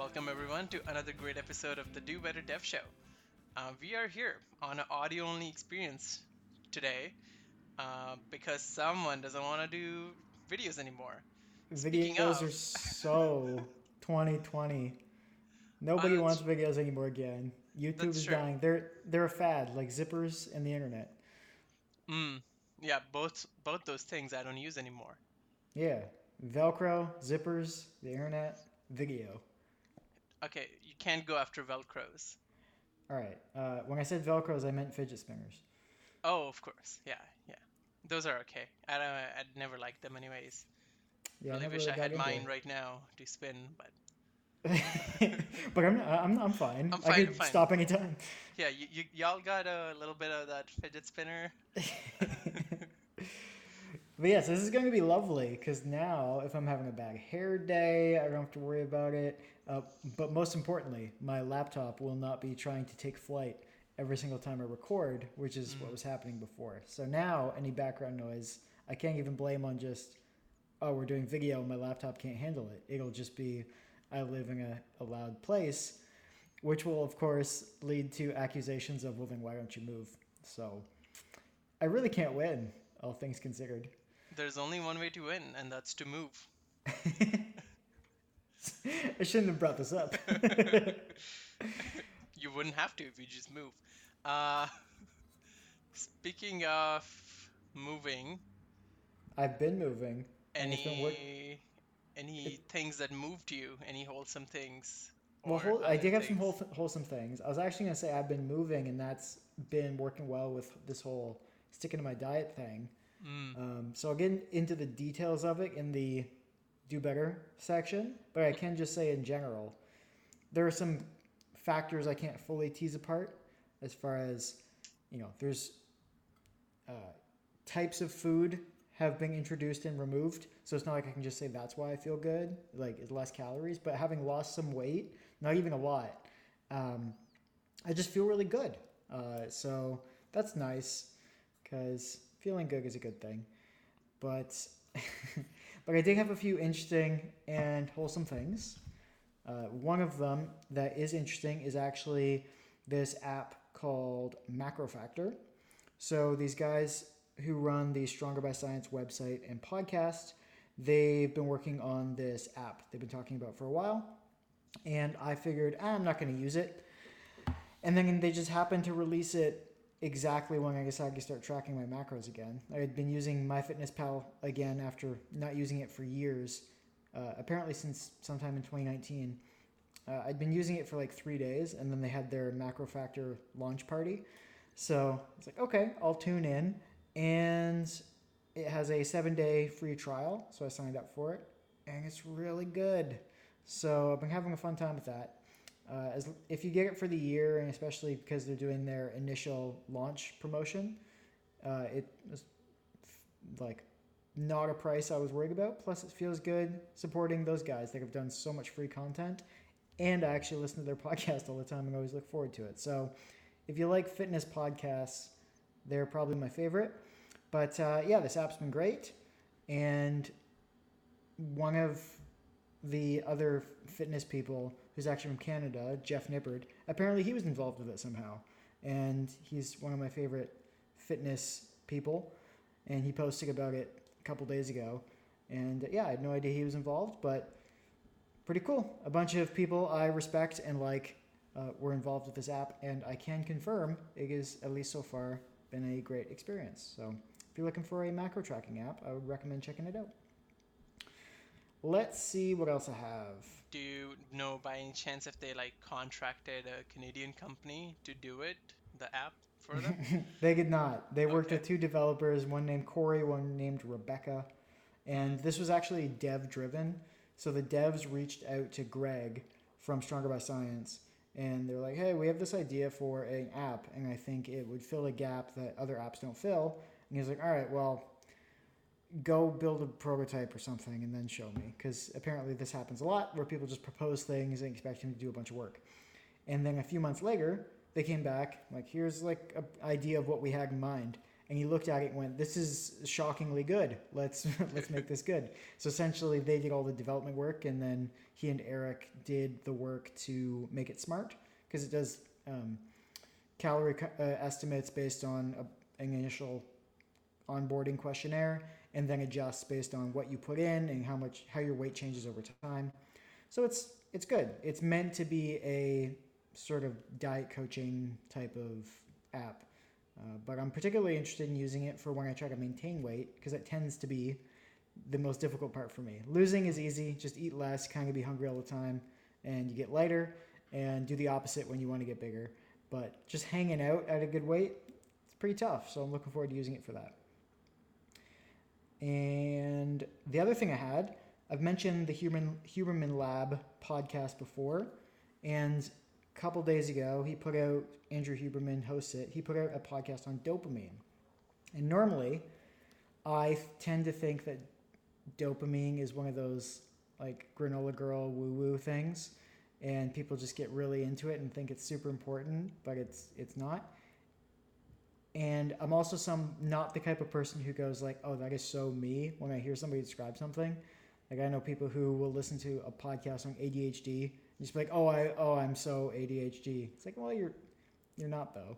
Welcome, everyone, to another great episode of the Do Better Dev Show. Uh, we are here on an audio only experience today uh, because someone doesn't want to do videos anymore. Videos of- are so 2020. Nobody wants videos anymore again. YouTube is true. dying. They're they're a fad, like zippers and the internet. Mm, yeah, both both those things I don't use anymore. Yeah, Velcro, zippers, the internet, video. Okay, you can't go after Velcros. All right. Uh, when I said Velcros, I meant fidget spinners. Oh, of course. Yeah, yeah. Those are okay. I don't. I'd never liked them anyways. Yeah, really never wish I had mine right now to spin, but but I'm, I'm I'm fine. I'm I fine, could fine. stop anytime. yeah, you, you y'all got a little bit of that fidget spinner. But yes, this is going to be lovely because now if I'm having a bad hair day, I don't have to worry about it. Uh, but most importantly, my laptop will not be trying to take flight every single time I record, which is what was happening before. So now any background noise, I can't even blame on just, oh, we're doing video, my laptop can't handle it. It'll just be, I live in a, a loud place, which will, of course, lead to accusations of, well, then why don't you move? So I really can't win, all things considered. There's only one way to win, and that's to move. I shouldn't have brought this up. You wouldn't have to if you just move. Uh, speaking of moving, I've been moving. and it's been work- any any things that moved you? Any wholesome things? Well, whole, I did have some things? wholesome things. I was actually going to say I've been moving, and that's been working well with this whole sticking to my diet thing. Mm, Um, so I'll get into the details of it in the do better section, but I can just say in general, there are some factors I can't fully tease apart as far as, you know, there's uh, types of food have been introduced and removed. So it's not like I can just say that's why I feel good, like it's less calories, but having lost some weight, not even a lot, um, I just feel really good. Uh, so that's nice because feeling good is a good thing. But but I did have a few interesting and wholesome things. Uh, one of them that is interesting is actually this app called MacroFactor. So these guys who run the Stronger by Science website and podcast, they've been working on this app. They've been talking about for a while, and I figured ah, I'm not going to use it. And then they just happened to release it exactly when I decided to start tracking my macros again. I had been using MyFitnessPal again after not using it for years, uh, apparently since sometime in 2019. Uh, I'd been using it for like three days, and then they had their MacroFactor launch party. So it's like, okay, I'll tune in, and it has a seven day free trial. So I signed up for it, and it's really good. So I've been having a fun time with that. Uh, as if you get it for the year, and especially because they're doing their initial launch promotion, uh, it was like not a price I was worried about. Plus, it feels good supporting those guys. They have done so much free content, and I actually listen to their podcast all the time and always look forward to it. So, if you like fitness podcasts, they're probably my favorite. But uh, yeah, this app's been great, and one of the other fitness people who's actually from Canada, Jeff Nippard, apparently he was involved with it somehow. And he's one of my favorite fitness people. And he posted about it a couple days ago. And yeah, I had no idea he was involved, but pretty cool. A bunch of people I respect and like uh, were involved with this app. And I can confirm it is, at least so far, been a great experience. So if you're looking for a macro tracking app, I would recommend checking it out. Let's see what else I have. Do you know by any chance if they like contracted a Canadian company to do it, the app for them? they did not. They worked Okay. with two developers, one named Corey, one named Rebecca. And this was actually dev driven. So the devs reached out to Greg from Stronger by Science and they're like, hey, we have this idea for an app and I think it would fill a gap that other apps don't fill. And he's like, all right, well, go build a prototype or something and then show me. Because apparently this happens a lot where people just propose things and expect him to do a bunch of work. And then a few months later, they came back like, here's like an idea of what we had in mind. and he looked at it and went, "This is shockingly good. Let's let's make this good." So essentially, they did all the development work, and then he and Eric did the work to make it smart because it does um, calorie uh, estimates based on a, an initial onboarding questionnaire, and then adjusts based on what you put in and how much how your weight changes over time. So it's it's good. It's meant to be a sort of diet coaching type of app. Uh, but I'm particularly interested in using it for when I try to maintain weight because it tends to be the most difficult part for me. Losing is easy, just eat less, kind of be hungry all the time, and you get lighter, and do the opposite when you want to get bigger. But just hanging out at a good weight, it's pretty tough. So I'm looking forward to using it for that. And the other thing I had, I've mentioned the Human Huberman Lab podcast before, and a couple days ago he put out Andrew Huberman hosts it. He put out a podcast on dopamine, and normally I tend to think that dopamine is one of those like granola girl woo woo things, and people just get really into it and think it's super important, but it's it's not and I'm also some not the type of person who goes like, "Oh, that is so me." When I hear somebody describe something, like I know people who will listen to a podcast on ADHD and just be like, "Oh, I oh I'm so ADHD." It's like, well, you're you're not though.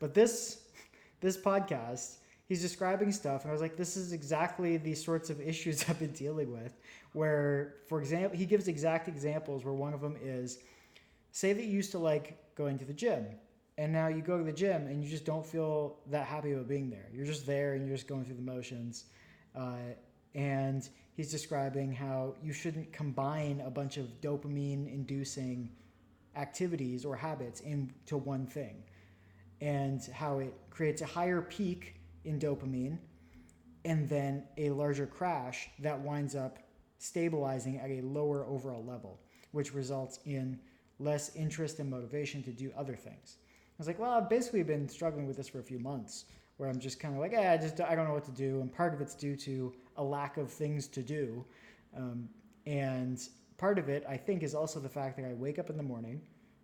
But this this podcast, he's describing stuff, and I was like, this is exactly the sorts of issues I've been dealing with. Where, for example, he gives exact examples where one of them is, say that you used to like going to the gym and now you go to the gym and you just don't feel that happy about being there. You're just there and you're just going through the motions. Uh, and he's describing how you shouldn't combine a bunch of dopamine inducing activities or habits into one thing, and how it creates a higher peak in dopamine and then a larger crash that winds up stabilizing at a lower overall level, which results in less interest and motivation to do other things. I was like, well, I've basically been struggling with this for a few months, where I'm just kind of like, yeah, I just I don't know what to do, and part of it's due to a lack of things to do, um, and part of it I think is also the fact that I wake up in the morning,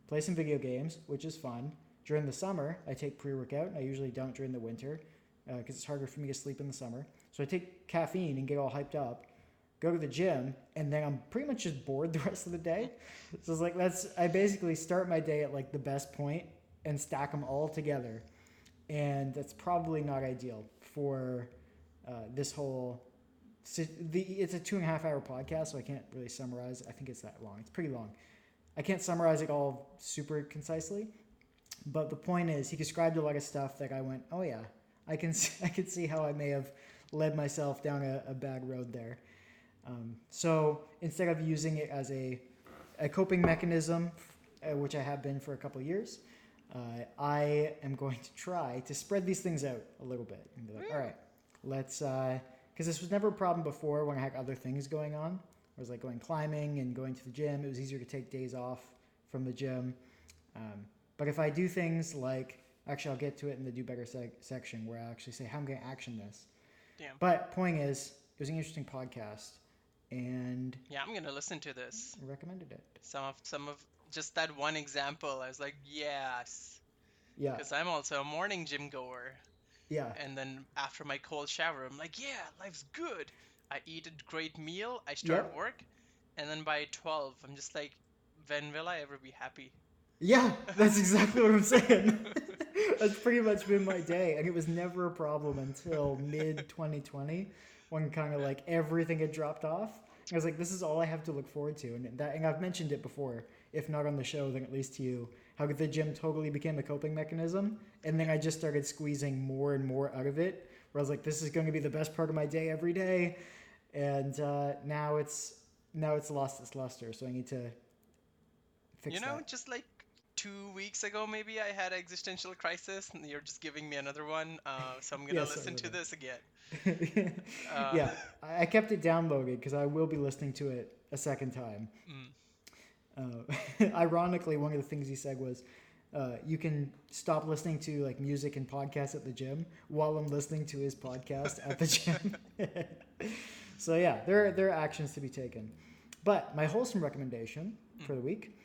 play some video games, which is fun. During the summer, I take pre-workout. And I usually don't during the winter because uh, it's harder for me to sleep in the summer. So I take caffeine and get all hyped up go to the gym, and then I'm pretty much just bored the rest of the day. So it's like that's I basically start my day at like the best point and stack them all together, and that's probably not ideal for uh, this whole. The, it's a two and a half hour podcast, so I can't really summarize. I think it's that long. It's pretty long. I can't summarize it all super concisely, but the point is, he described a lot of stuff that I went, oh yeah, I can see, I can see how I may have led myself down a, a bad road there. Um, so instead of using it as a, a coping mechanism, uh, which I have been for a couple years, uh, I am going to try to spread these things out a little bit and be like, all right, let's, because uh, this was never a problem before when I had other things going on. I was like going climbing and going to the gym. It was easier to take days off from the gym. Um, but if I do things like, actually, I'll get to it in the do better seg- section where I actually say how I'm going to action this. Damn. But point is, it was an interesting podcast and Yeah, I'm gonna listen to this. Recommended it. Some of some of just that one example, I was like, yes, Yeah, because I'm also a morning gym goer, yeah, and then after my cold shower, I'm like, yeah, life's good. I eat a great meal, I start Yep. work, and then by 12, I'm just like, when will I ever be happy? yeah. That's exactly what I'm saying. that's pretty much been my day, and it was never a problem until mid 2020, when kind of like everything had dropped off. I was like, this is all I have to look forward to, and that, and I've mentioned it before, if not on the show, then at least to you, how the gym totally became a coping mechanism, and then I just started squeezing more and more out of it. Where I was like, this is going to be the best part of my day every day, and uh, now it's now it's lost its luster. So I need to fix it. you know, that. just like two weeks ago, maybe I had an existential crisis, and you're just giving me another one. Uh, so I'm gonna Yes, listen to this again. Uh, yeah, I I kept it downloaded because I will be listening to it a second time. Mm. Uh, ironically, one of the things he said was, uh, "You can stop listening to like music and podcasts at the gym while I'm listening to his podcast at the gym." so yeah, there are, there are actions to be taken. But my wholesome recommendation for the week,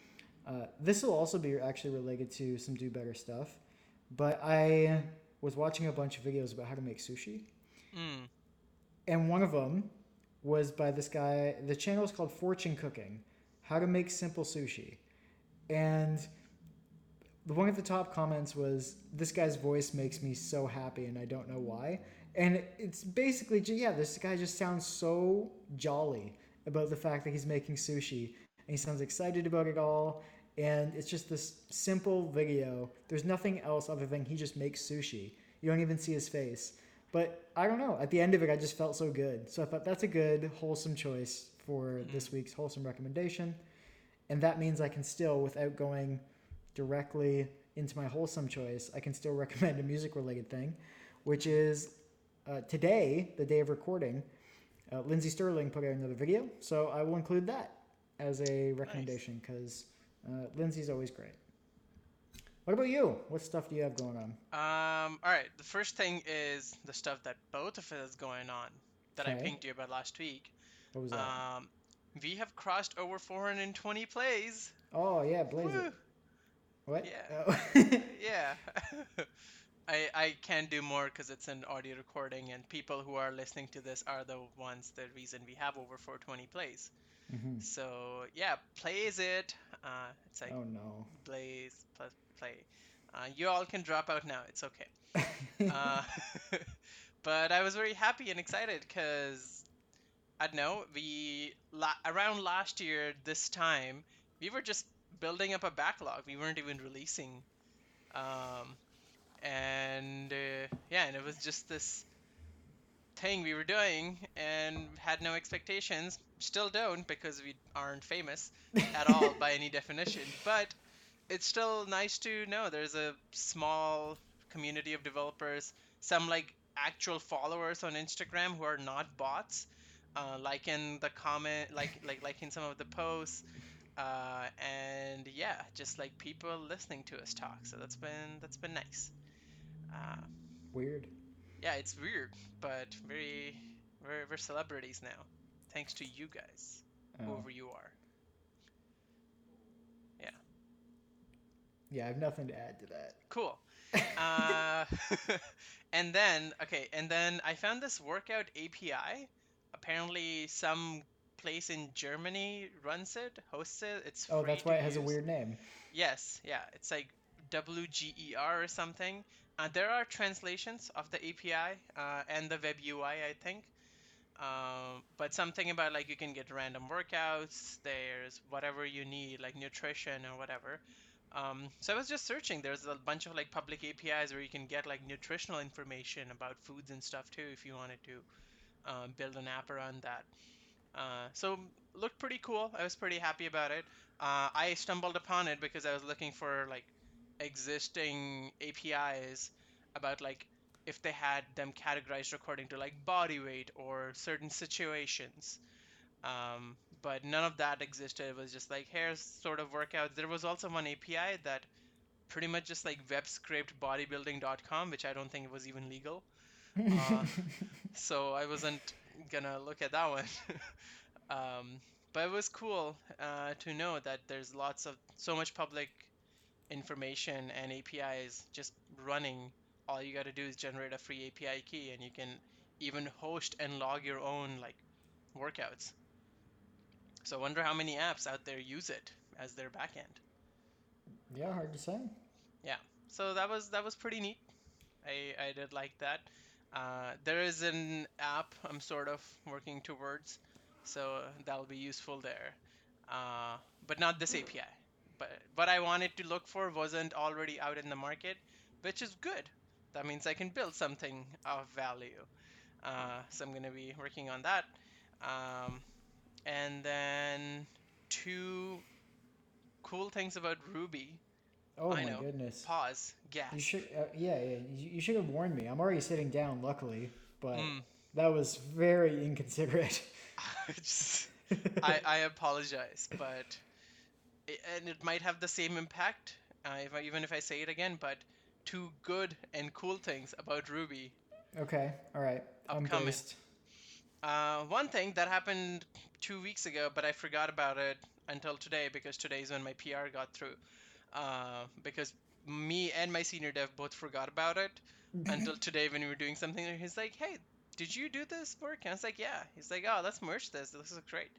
uh, this will also be actually related to some do better stuff. But I was watching a bunch of videos about how to make sushi, Mm. and one of them was by this guy. The channel is called Fortune Cooking, how to make simple sushi, and the one of the top comments was, "This guy's voice makes me so happy, and I don't know why." And it's basically, yeah, this guy just sounds so jolly about the fact that he's making sushi, and he sounds excited about it all. And it's just this simple video. There's nothing else other than he just makes sushi. You don't even see his face. But I don't know. At the end of it, I just felt so good. So I thought that's a good, wholesome choice for this week's wholesome recommendation. And that means I can still, without going directly into my wholesome choice, I can still recommend a music related thing, which is uh, today, the day of recording, uh, Lindsey Stirling put out another video. So I will include that as a recommendation because uh, Lindsey's always great. What about you? What stuff do you have going on? Um, all right. The first thing is the stuff that both of us is going on that I Okay. pinged you about last week. What was that? Um, we have crossed over 420 plays. oh, yeah, Blaze Woo! it. What? Yeah. Oh. Yeah. I I can't do more because it's an audio recording, and people who are listening to this are the ones the reason we have over 420 plays. Mhm. So yeah, plays it. Uh, it's like Oh, no. blaze plus play. Uh, you all can drop out now. It's okay. uh, but I was very happy and excited because I don't know we la- around last year this time we were just building up a backlog. We weren't even releasing, um, and uh, yeah, and it was just this thing we were doing and had no expectations. Still don't because we aren't famous at all by any definition. But it's still nice to know there's a small community of developers, some like actual followers on Instagram who are not bots, uh, like in the comment, like like like in some of the posts, uh, and yeah, just like people listening to us talk. So that's been that's been nice. Uh, Weird. yeah, it's weird, but very we're, we're celebrities now, thanks to you guys, Oh. whoever you are. Yeah, Yeah, I have nothing to add to that. Cool. Uh, and then, okay, and then I found this workout API. Apparently, some place in Germany runs it, hosts it. It's Oh, that's why it has a weird name. Yes, yeah, it's like WGER or something. Uh, there are translations of the API uh, and the web UI, I think. Um, but something about like you can get random workouts. There's whatever you need, like nutrition or whatever. Um, so I was just searching. There's a bunch of like public APIs where you can get like nutritional information about foods and stuff too, if you wanted to um, build an app around that. Uh, so looked pretty cool. I was pretty happy about it. Uh, I stumbled upon it because I was looking for like existing APIs about like if they had them categorized according to like body weight or certain situations. Um, but none of that existed. It was just like here's sort of workouts. There was also one API that pretty much just like web scraped bodybuilding.com, which I don't think was even legal. Uh, so I wasn't gonna look at that one. um, but it was cool uh, to know that there's lots of so much public information and APIs just running. All you got to do is generate a free API key, and you can even host and log your own like workouts. So I wonder how many apps out there use it as their backend. yeah, hard to say. Yeah. So that was that was pretty neat. I I did like that. Uh, there is an app I'm sort of working towards, so that'll be useful there. Uh, but not this API. But what I wanted to look for wasn't already out in the market, which is good. That means I can build something of value. Uh, so I'm gonna be working on that. Um, and then two cool things about Ruby. Oh I my know. goodness. Pause. Gas. You should, uh, yeah, yeah. You, you should have warned me. I'm already sitting down, luckily, but Mm. that was very inconsiderate. Just- I, I apologize, but it, and it might have the same impact uh, if I, even if I say it again. But two good and cool things about Ruby. okay, all right. I'm Upcoming. Uh, one thing that happened two weeks ago, but I forgot about it until today because today is when my PR got through. Uh, because me and my senior dev both forgot about it until today when we were doing something. And he's like, "Hey, did you do this work?" And I was like, "Yeah." He's like, "Oh, let's merge this. This is great."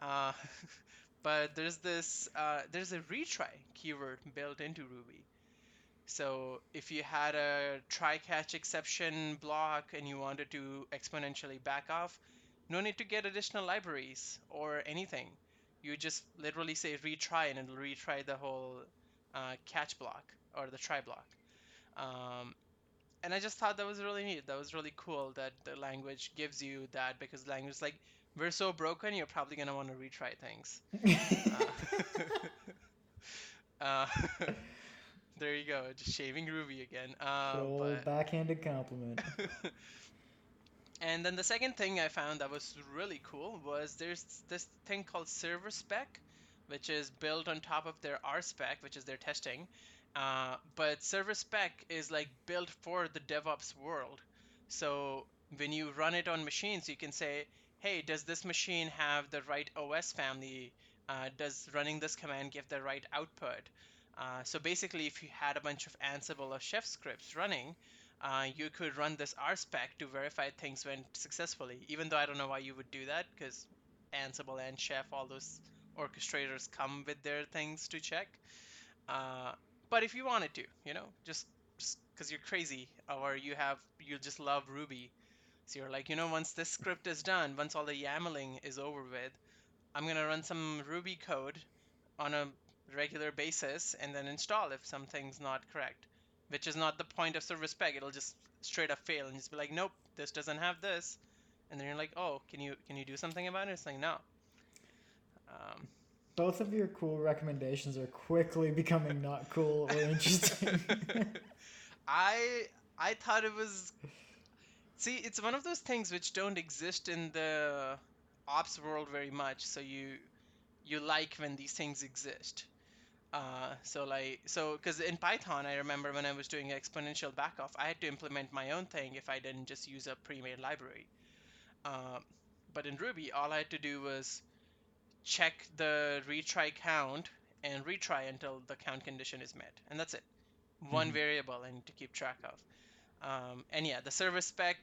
Uh, but there's this uh, there's a retry keyword built into Ruby. So if you had a try catch exception block and you wanted to exponentially back off, no need to get additional libraries or anything. You just literally say retry and it'll retry the whole uh, catch block or the try block. Um, and I just thought that was really neat. That was really cool that the language gives you that because language is like, we're so broken, you're probably going to want to retry things. uh, uh, there you go, just shaving Ruby again. Uh, old but- backhanded compliment. and then the second thing I found that was really cool was there's this thing called Serverspec, which is built on top of their RSpec, which is their testing. Uh, but Serverspec is like built for the DevOps world. So when you run it on machines, you can say, hey, does this machine have the right OS family? Uh, does running this command give the right output? Uh, so basically, if you had a bunch of Ansible or Chef scripts running, uh, you could run this RSpec to verify things went successfully. Even though I don't know why you would do that, because Ansible and Chef, all those orchestrators come with their things to check. Uh, but if you wanted to, you know, just because you're crazy or you have you just love Ruby, so you're like, you know, once this script is done, once all the YAMLing is over with, I'm gonna run some Ruby code on a regular basis and then install if something's not correct, which is not the point of service spec. It'll just straight up fail and just be like, nope, this doesn't have this, and then you're like, oh, can you can you do something about it? It's like no. Um, Both of your cool recommendations are quickly becoming not cool or interesting. I I thought it was. See, it's one of those things which don't exist in the ops world very much. So you you like when these things exist. Uh, so like so because in Python, I remember when I was doing exponential backoff, I had to implement my own thing if I didn't just use a pre-made library. Uh, but in Ruby, all I had to do was check the retry count and retry until the count condition is met, and that's it. One Mhm. variable and to keep track of. Um, and yeah, the service spec,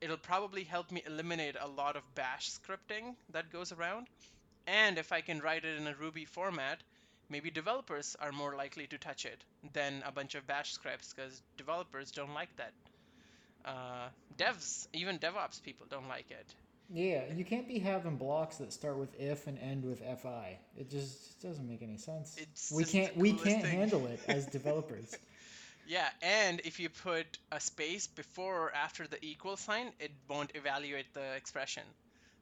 it'll probably help me eliminate a lot of bash scripting that goes around. And if I can write it in a Ruby format, maybe developers are more likely to touch it than a bunch of bash scripts because developers don't like that. Uh, devs, even DevOps people don't like it. Yeah, you can't be having blocks that start with if and end with fi. It just doesn't make any sense. It's we can't we can't thing. handle it as developers. Yeah, and if you put a space before or after the equal sign, it won't evaluate the expression.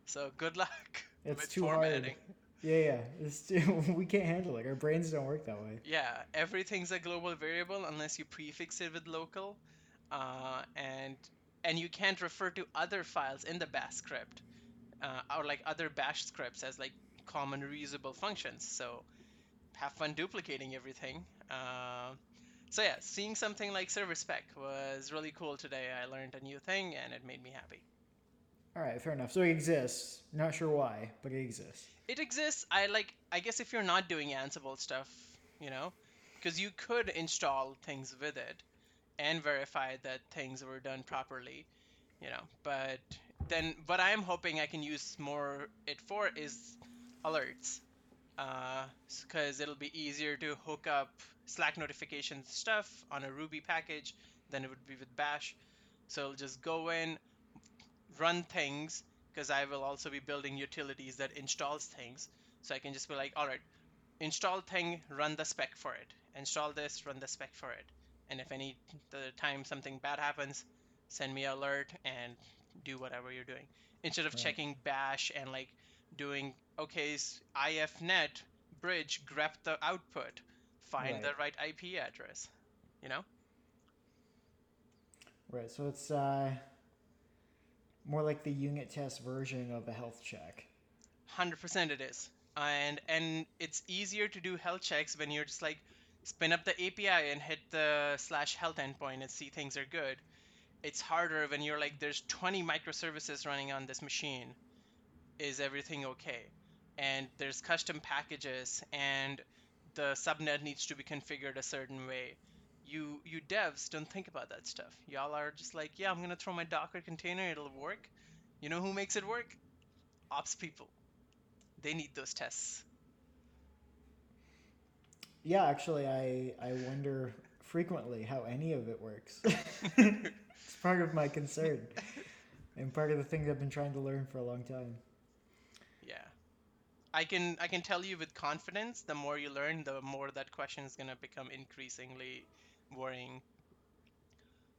So good luck It's too formatting. hard. Yeah, yeah. It's too, we can't handle it. Our brains don't work that way. Yeah, everything's a global variable unless you prefix it with local, uh, and and you can't refer to other files in the bash script, uh, or like other bash scripts as like common reusable functions. So have fun duplicating everything. Uh, so yeah, seeing something like Serverspec was really cool today. I learned a new thing and it made me happy. All right, fair enough. So it exists. Not sure why, but it exists. It exists. I like. I guess if you're not doing Ansible stuff, you know, because you could install things with it and verify that things were done properly, you know. But then, what I'm hoping I can use more it for is alerts, uh, because it'll be easier to hook up Slack notification stuff on a Ruby package than it would be with Bash. So it'll just go in, run things, because I will also be building utilities that installs things. So I can just be like, all right, install thing, run the spec for it. Install this, run the spec for it. And if any the time something bad happens, send me an alert and do whatever you're doing. Instead of Right. checking bash and like doing okay, s- ifnet bridge grep the output, find the right IP address. You know? Right. So it's uh, more like the unit test version of a health check. Hundred percent, it is, and and it's easier to do health checks when you're just like spin up the API and hit the slash health endpoint and see things are good. It's harder when you're like, there's 20 microservices running on this machine. Is everything okay? And there's custom packages, and the subnet needs to be configured a certain way. You you devs don't think about that stuff. Y'all are just like, yeah, I'm gonna throw my Docker container, it'll work. You know who makes it work? Ops people. They need those tests. Yeah, actually, I I wonder frequently how any of it works. it's part of my concern, and part of the things I've been trying to learn for a long time. Yeah. I can I can tell you with confidence, the more you learn, the more that question is gonna become increasingly worrying.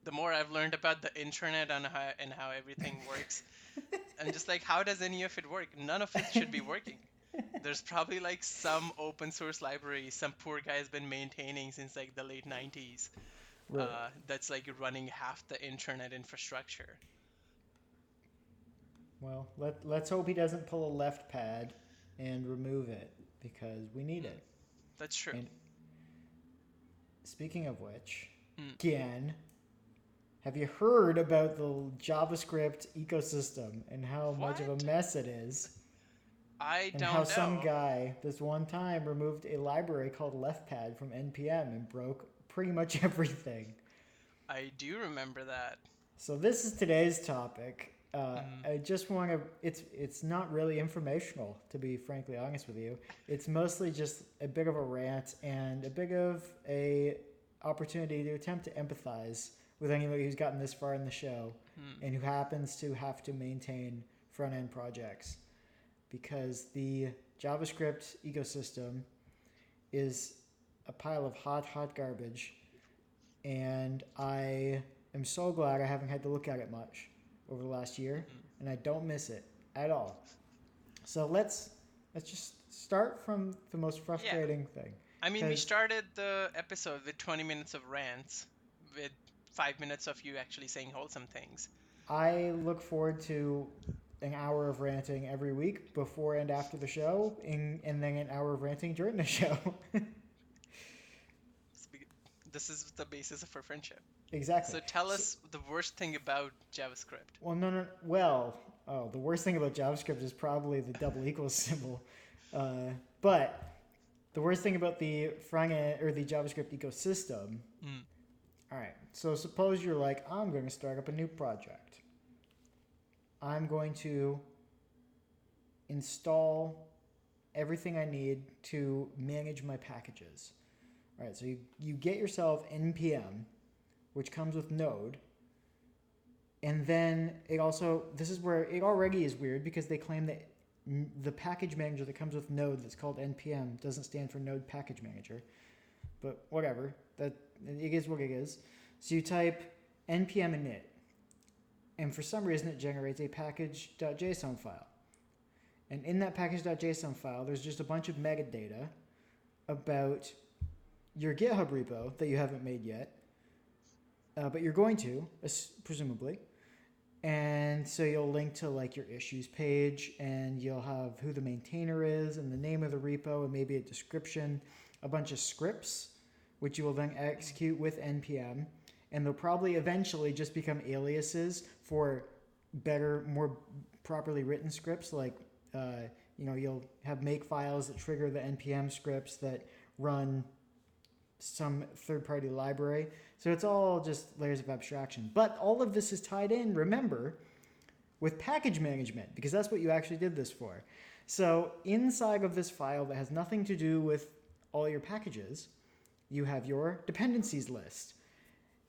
The more I've learned about the internet and how and how everything works, I'm just like, how does any of it work? None of it should be working. There's probably like some open source library some poor guy has been maintaining since like the late 90s. Right. Uh, that's like running half the internet infrastructure. Well, let let's hope he doesn't pull a left pad and remove it because we need it. That's true. And speaking of which, Mm. again, have you heard about the JavaScript ecosystem and how much of a mess it is? I And don't how know. some guy this one time removed a library called leftpad from npm and broke pretty much everything. I do remember that. So this is today's topic. Uh, Mhm. I just want to. It's it's not really informational, to be frankly honest with you. It's mostly just a bit of a rant and a bit of a opportunity to attempt to empathize with anybody who's gotten this far in the show Hmm. and who happens to have to maintain front end projects, because the JavaScript ecosystem is a pile of hot hot garbage, and I am so glad I haven't had to look at it much over the last year, mm. and I don't miss it at all. So let's let's just start from the most frustrating thing. I mean, we started the episode with 20 minutes of rants, with five minutes of you actually saying wholesome things. I look forward to an hour of ranting every week before and after the show, and, and then an hour of ranting during the show. This is the basis of our friendship. exactly. So tell us the worst thing about JavaScript. Well, no, no. Well, oh, the worst thing about JavaScript is probably the double equals symbol. Uh, but the worst thing about the front end or the JavaScript ecosystem. Mm. All right. So suppose you're like, I'm going to start up a new project. I'm going to install everything I need to manage my packages. All right. So you, you get yourself npm, which comes with Node. And then it also, this is where it already is weird because they claim that the package manager that comes with Node that's called npm doesn't stand for Node Package Manager. But whatever, that it is what it is. So you type npm init, and for some reason it generates a package.json file. And in that package.json file, there's just a bunch of metadata about your GitHub repo that you haven't made yet, uh, but you're going to, presumably. And so you'll link to like your issues page, and you'll have who the maintainer is, and the name of the repo, and maybe a description, a bunch of scripts, which you will then execute with npm, and they'll probably eventually just become aliases for better, more properly written scripts. Like, uh, you know, you'll have make files that trigger the npm scripts that run some third-party library. So it's all just layers of abstraction. But all of this is tied in, remember, with package management, because that's what you actually did this for. So inside of this file that has nothing to do with all your packages, you have your dependencies list.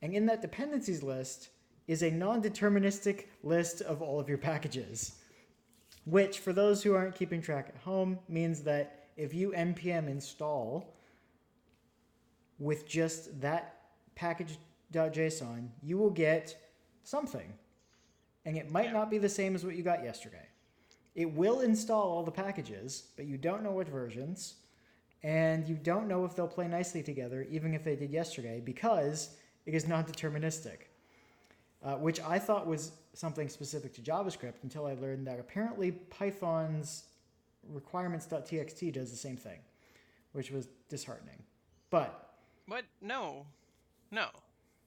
And in that dependencies list is a non-deterministic list of all of your packages. Which, for those who aren't keeping track at home, means that if you npm install with just that package.json, you will get something. And it might not be the same as what you got yesterday. It will install all the packages, but you don't know what versions, and you don't know if they'll play nicely together, even if they did yesterday, because it is non deterministic. Uh, which I thought was something specific to JavaScript until I learned that apparently Python's requirements.txt does the same thing, which was disheartening. But What? No. No.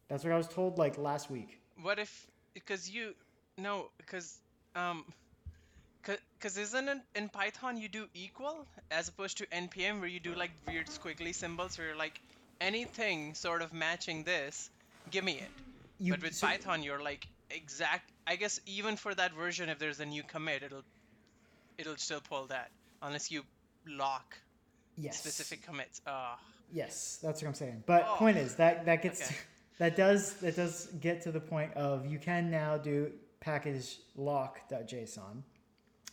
that's what I was told like last week. What if because you no because um Because isn't it in Python you do equal as opposed to npm where you do like weird squiggly symbols where you're like anything sort of matching this, give me it. You- but with so- Python you're like exact. I guess even for that version, if there's a new commit, it'll it'll still pull that unless you lock yes. specific commits. Ah, Yes, that's what I'm saying. But Oh. point is that that gets Okay. that does that does get to the point of you can now do package lock.json.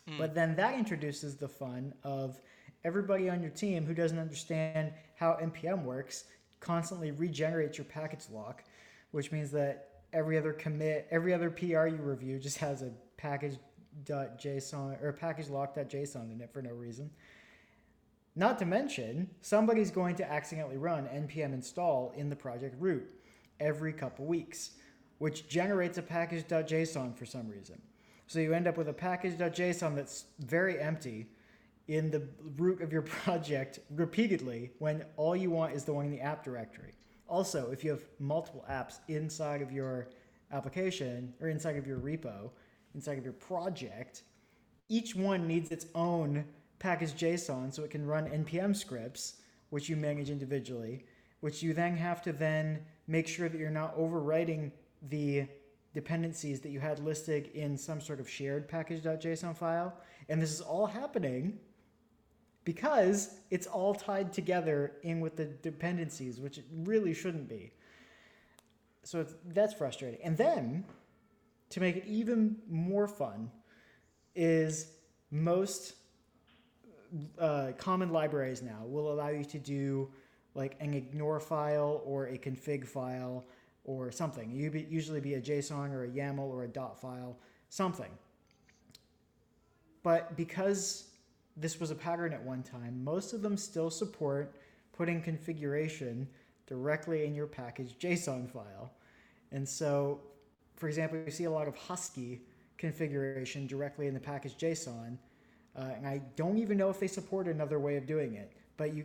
Hmm. But then that introduces the fun of everybody on your team who doesn't understand how npm works constantly regenerates your package lock, which means that every other commit, every other PR you review just has a package.json or package lock.json in it for no reason. Not to mention, somebody's going to accidentally run npm install in the project root every couple weeks, which generates a package.json for some reason. So you end up with a package.json that's very empty in the root of your project repeatedly when all you want is the one in the app directory. Also, if you have multiple apps inside of your application or inside of your repo, inside of your project, each one needs its own package JSON so it can run npm scripts, which you manage individually, which you then have to then make sure that you're not overwriting the dependencies that you had listed in some sort of shared package.json file. And this is all happening because it's all tied together in with the dependencies, which it really shouldn't be. So that's frustrating. And then, to make it even more fun, is most uh, common libraries now will allow you to do like an ignore file or a config file or something. You usually be a JSON or a YAML or a dot file, something. But because this was a pattern at one time, most of them still support putting configuration directly in your package JSON file. And so, for example, you see a lot of Husky configuration directly in the package JSON. Uh, and I don't even know if they support another way of doing it. But you,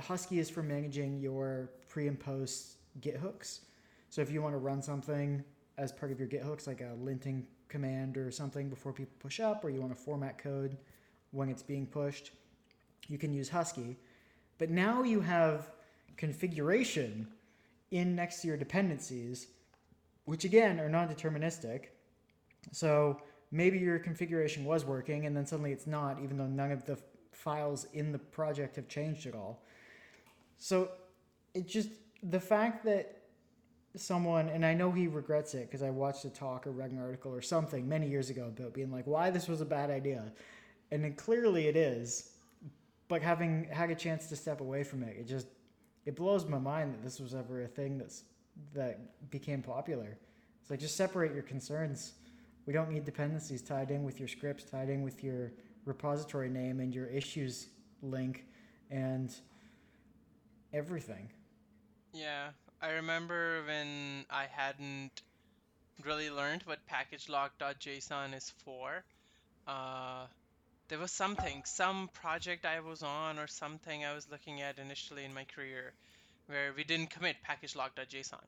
Husky is for managing your pre and post Git hooks. So if you want to run something as part of your Git hooks, like a linting command or something before people push up, or you want to format code when it's being pushed, you can use Husky. But now you have configuration in next to your dependencies, which again are non-deterministic. So maybe your configuration was working and then suddenly it's not, even though none of the files in the project have changed at all. So it just, the fact that someone, and I know he regrets it because I watched a talk or read an article or something many years ago about being like, why this was a bad idea. And then clearly it is. But having had a chance to step away from it, it just, it blows my mind that this was ever a thing that's, that became popular. It's like, just separate your concerns. We don't need dependencies tied in with your scripts, tied in with your repository name and your issues link and everything. yeah. I remember when I hadn't really learned what packagelock.json is for. Uh, there was something, some project I was on or something I was looking at initially in my career where we didn't commit packagelock.json.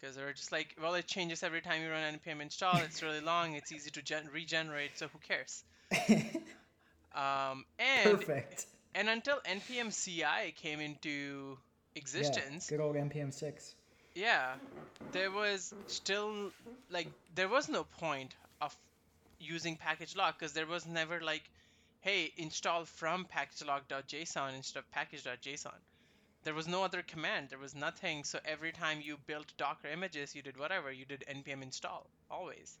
Because they were just like, well, it changes every time you run npm install. It's really long. It's easy to gen- regenerate, so who cares? Um, and Perfect. and until npm CI came into existence, Yeah, good old npm six. yeah, there was still like there was no point of using package lock because there was never like, hey, install from package lock.json instead of package.json. There was no other command. There was nothing. So every time you built Docker images, you did whatever. You did npm install always.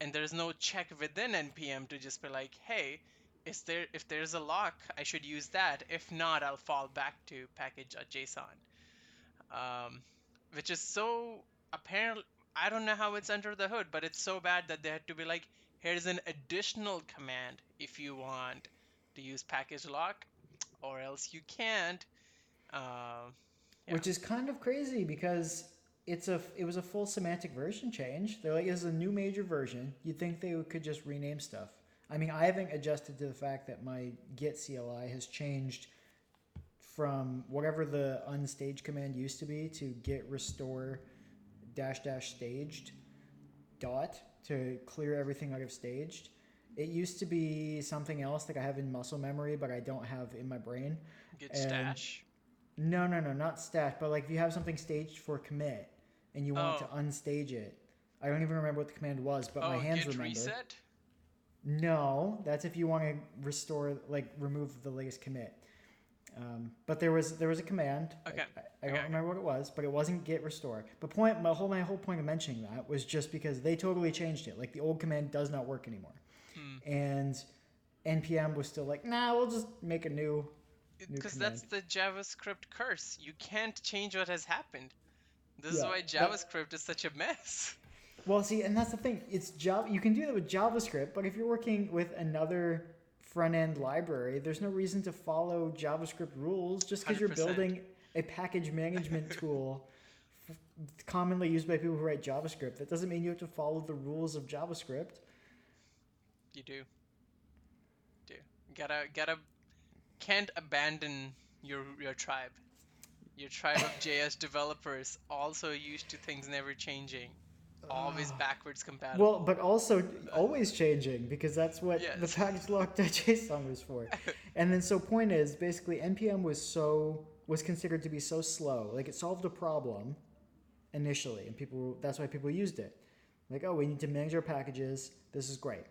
And there's no check within npm to just be like, hey, is there if there's a lock, I should use that. If not, I'll fall back to package.json. Um, which is so apparently I don't know how it's under the hood, but it's so bad that they had to be like, here's an additional command if you want to use package lock, or else you can't. Um, Yeah. Which is kind of crazy because it's a it was a full semantic version change. They're like, it's a new major version. You'd think they could just rename stuff. I mean, I haven't adjusted to the fact that my git CLI has changed from whatever the unstage command used to be to git restore dash dash staged dot to clear everything out of staged. It used to be something else that I have in muscle memory, but I don't have in my brain. Get And- stash. No, no, no, not stash, but like if you have something staged for commit and you want Oh. to unstage it. I don't even remember what the command was, but my oh, hands git remember. reset. No, that's if you want to restore, like remove the latest commit. Um, but there was there was a command. I- Okay. I, I don't Okay. remember what it was, but it wasn't git restore. But point my whole my whole point of mentioning that was just because they totally changed it. Like the old command does not work anymore, Hmm. and npm was still like, nah, we'll just make a new. Because that's the JavaScript curse. You can't change what has happened. This is why JavaScript is such a mess. Well, see, and that's the thing. It's Java. You can do that with JavaScript, but if you're working with another front end library, there's no reason to follow JavaScript rules just because you're building a package management tool f- commonly used by people who write JavaScript. That doesn't mean you have to follow the rules of JavaScript. You do. Do. Gotta gotta can't abandon your your tribe. Your tribe of JS developers also used to things never changing. Always ah. backwards compatible. Well, but also always changing because that's what the Yes. package lock.json was for. and then so point is basically npm was so was considered to be so slow. Like it solved a problem initially, and people that's why people used it. Like, oh, we need to manage our packages. This is great.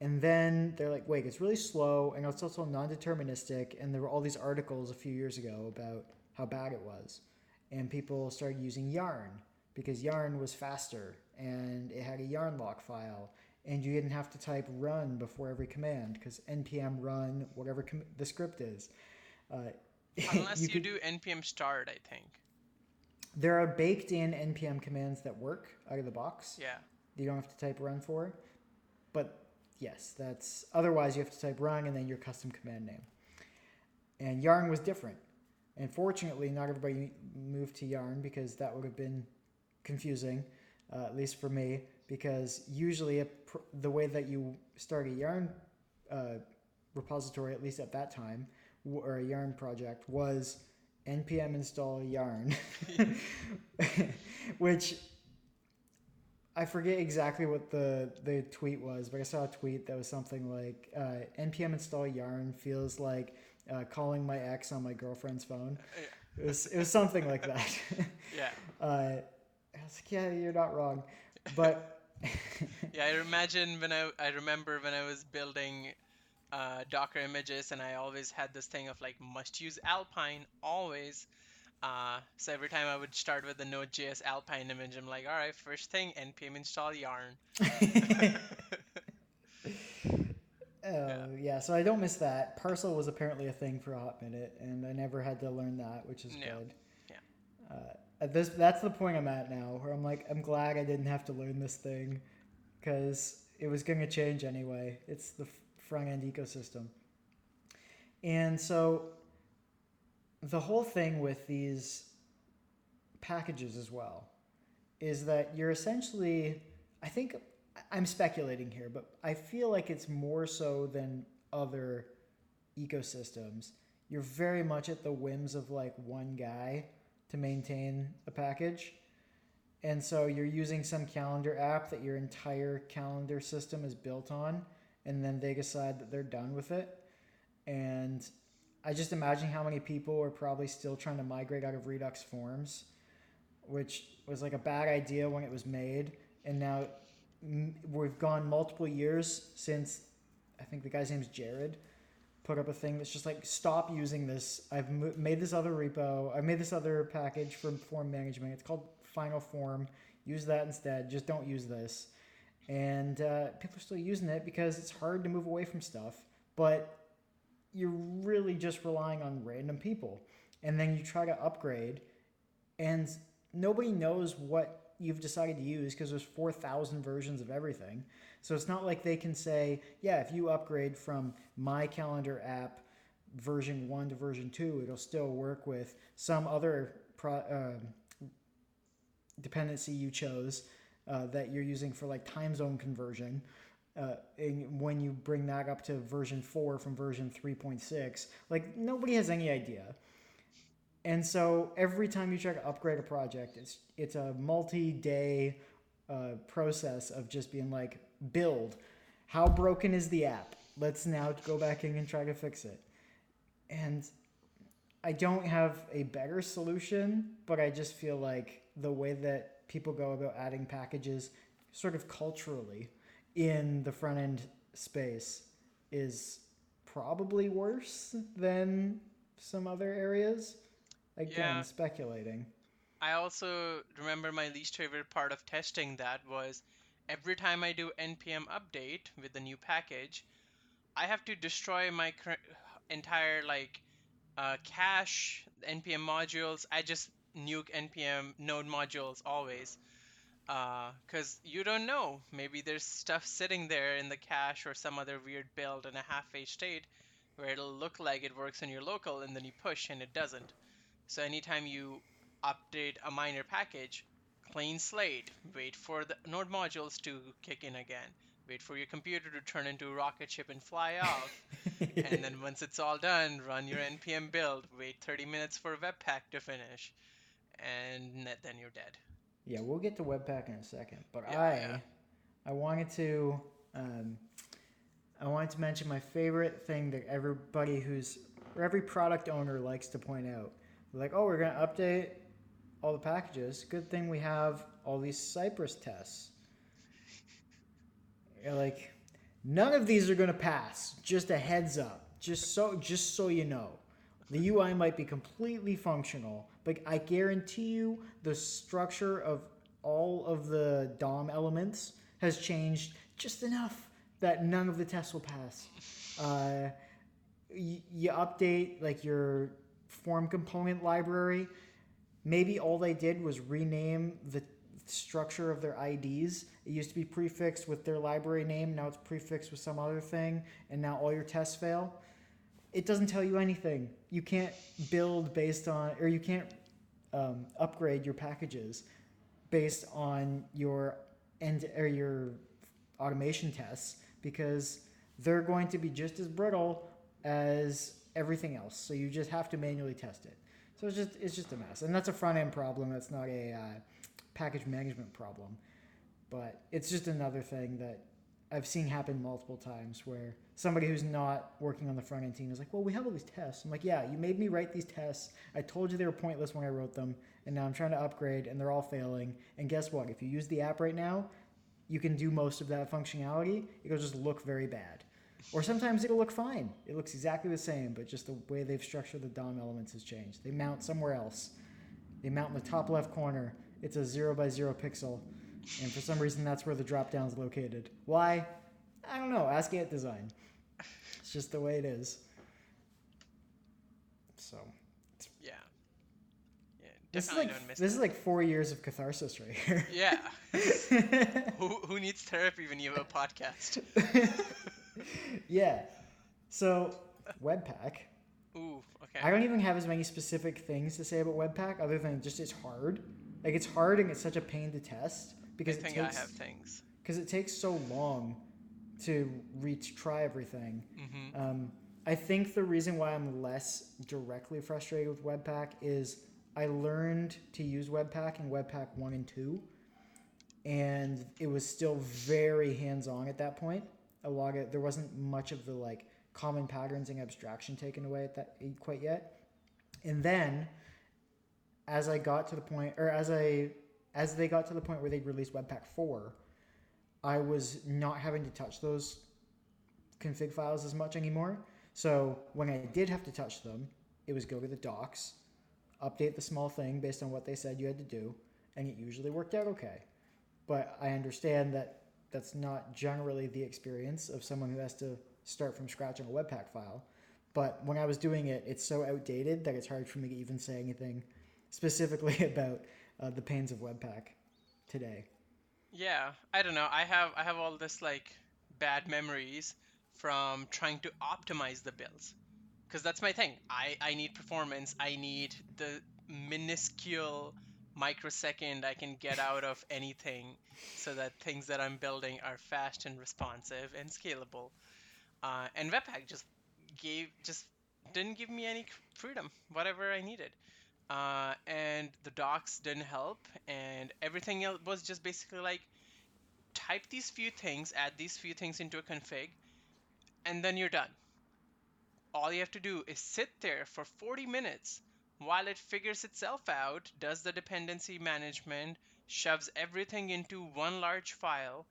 And then they're like, wait, it's really slow, and it's also non-deterministic. And there were all these articles a few years ago about how bad it was, and people started using Yarn because Yarn was faster and it had a Yarn lock file, and you didn't have to type run before every command because npm run whatever com- the script is. Uh, Unless you, could- do npm start, I think. there are baked in npm commands that work out of the box. Yeah. you don't have to type run for. But yes, that's otherwise you have to type run and then your custom command name. And Yarn was different. And fortunately, not everybody moved to Yarn because that would have been confusing, uh, at least for me, because usually a pr- the way that you start a Yarn uh, repository, at least at that time, w- or a Yarn project, was npm install yarn, which I forget exactly what the, the tweet was, but I saw a tweet that was something like uh, npm install yarn feels like uh, calling my ex on my girlfriend's phone. It was it was something like that. Yeah. uh, I was like, yeah, you're not wrong, but Yeah, I imagine when I I remember when I was building uh, Docker images, and I always had this thing of like must use Alpine always. Uh, so every time I would start with the Node.js Alpine image, I'm like, all right, first thing npm install yarn. Oh yeah, so I don't miss that. Parcel was apparently a thing for a hot minute, and I never had to learn that, which is good. Yeah. Uh, at this, that's the point I'm at now, where I'm like, I'm glad I didn't have to learn this thing, because it was going to change anyway. It's the front end ecosystem, and so the whole thing with these packages as well is that you're essentially, I think I'm speculating here, but I feel like it's more so than other ecosystems. You're very much at the whims of like one guy to maintain a package. And so you're using some calendar app that your entire calendar system is built on, and then they decide that they're done with it. And I just imagine how many people are probably still trying to migrate out of Redux Forms, which was like a bad idea when it was made. And now we've gone multiple years since I think the guy's name's Jared put up a thing that's just like stop using this. I've mo- made this other repo. I've made this other package for form management. It's called Final Form. Use that instead. Just don't use this. And uh, people are still using it because it's hard to move away from stuff, but you're really just relying on random people. And then you try to upgrade, and nobody knows what you've decided to use because there's 4,000 versions of everything. So it's not like they can say, yeah, if you upgrade from my calendar app version 1 to version 2, it'll still work with some other pro, um dependency you chose uh, that you're using for like time zone conversion. Uh, and when you bring that up to version 4 from version 3.6, like nobody has any idea. And so every time you try to upgrade a project, it's it's a multi-day uh, process of just being like build, How broken is the app? Let's now go back in and try to fix it. And I don't have a better solution, but I just feel like the way that people go about adding packages, sort of culturally, in the front end space is probably worse than some other areas. Again, Yeah. speculating. I also remember my least favorite part of testing that was every time I do npm update with the new package, I have to destroy my cur- entire like uh, cache npm modules. I just nuke npm node modules always because you don't know. Maybe there's stuff sitting there in the cache or some other weird build in a half-page state where it'll look like it works in your local and then you push and it doesn't. So anytime you update a minor package, clean slate, wait for the node modules to kick in again, wait for your computer to turn into a rocket ship and fly off, and then once it's all done, run your npm build, wait 30 minutes for Webpack to finish, and then you're dead. Yeah, we'll get to Webpack in a second, but Yeah, I yeah. I wanted to um, I wanted to mention my favorite thing that everybody who's or every product owner likes to point out. Like, oh, we're gonna update all the packages. Good thing we have all these Cypress tests. You're like, none of these are gonna pass. Just a heads up. Just so just so you know. The UI might be completely functional, but I guarantee you the structure of all of the DOM elements has changed just enough that none of the tests will pass. Uh, you update like your form component library. Maybe all they did was rename the structure of their IDs. It used to be prefixed with their library name. Now it's prefixed with some other thing, and now all your tests fail it doesn't tell you anything. You can't build based on, or you can't um, upgrade your packages based on your end or your automation tests because they're going to be just as brittle as everything else. So you just have to manually test it. So it's just it's just a mess, and that's a front end problem. That's not a uh, package management problem, but it's just another thing that I've seen happen multiple times where somebody who's not working on the front end team is like, "Well, we have all these tests." I'm like, "Yeah, you made me write these tests. I told you they were pointless when I wrote them, and now I'm trying to upgrade, and they're all failing. And guess what? If you use the app right now, you can do most of that functionality. It'll just look very bad, or sometimes it'll look fine. It looks exactly the same, but just the way they've structured the DOM elements has changed. They mount somewhere else. They mount in the top left corner. It's a zero by zero pixel, and for some reason that's where the drop down is located. Why? I don't know. Ask Ant Design. It's just the way it is. So Yeah. Yeah, this is definitely like don't miss this is like four years of catharsis right here. Yeah. who, who needs therapy when you have a podcast? yeah. So Webpack. Ooh, okay. I don't even have as many specific things to say about Webpack other than just it's hard. Like it's hard and it's such a pain to test because I it takes I have things. because it takes so long to reach try everything. hmm Um, I think the reason why I'm less directly frustrated with Webpack is I learned to use Webpack in Webpack 1 and 2, and it was still very hands on at that point. There wasn't much of the like common patterns and abstraction taken away at that quite yet. And then as I got to the point or as I as they got to the point where they released Webpack 4, I was not having to touch those config files as much anymore. So when I did have to touch them, it was go to the docs, update the small thing based on what they said you had to do, and it usually worked out okay. But I understand that that's not generally the experience of someone who has to start from scratch on a Webpack file. But when I was doing it, it's so outdated that it's hard for me to even say anything specifically about uh, the pains of Webpack today. Yeah, I don't know. I have I have all this like bad memories from trying to optimize the builds. Cuz that's my thing. I I need performance. I need the minuscule microsecond I can get out of anything so that things that I'm building are fast and responsive and scalable. Uh, and Webpack just gave just didn't give me any freedom, whatever I needed. Uh, and the docs didn't help, and everything else was just basically like type these few things, add these few things into a config, and then you're done. All you have to do is sit there for 40 minutes while it figures itself out, does the dependency management, shoves everything into one large file,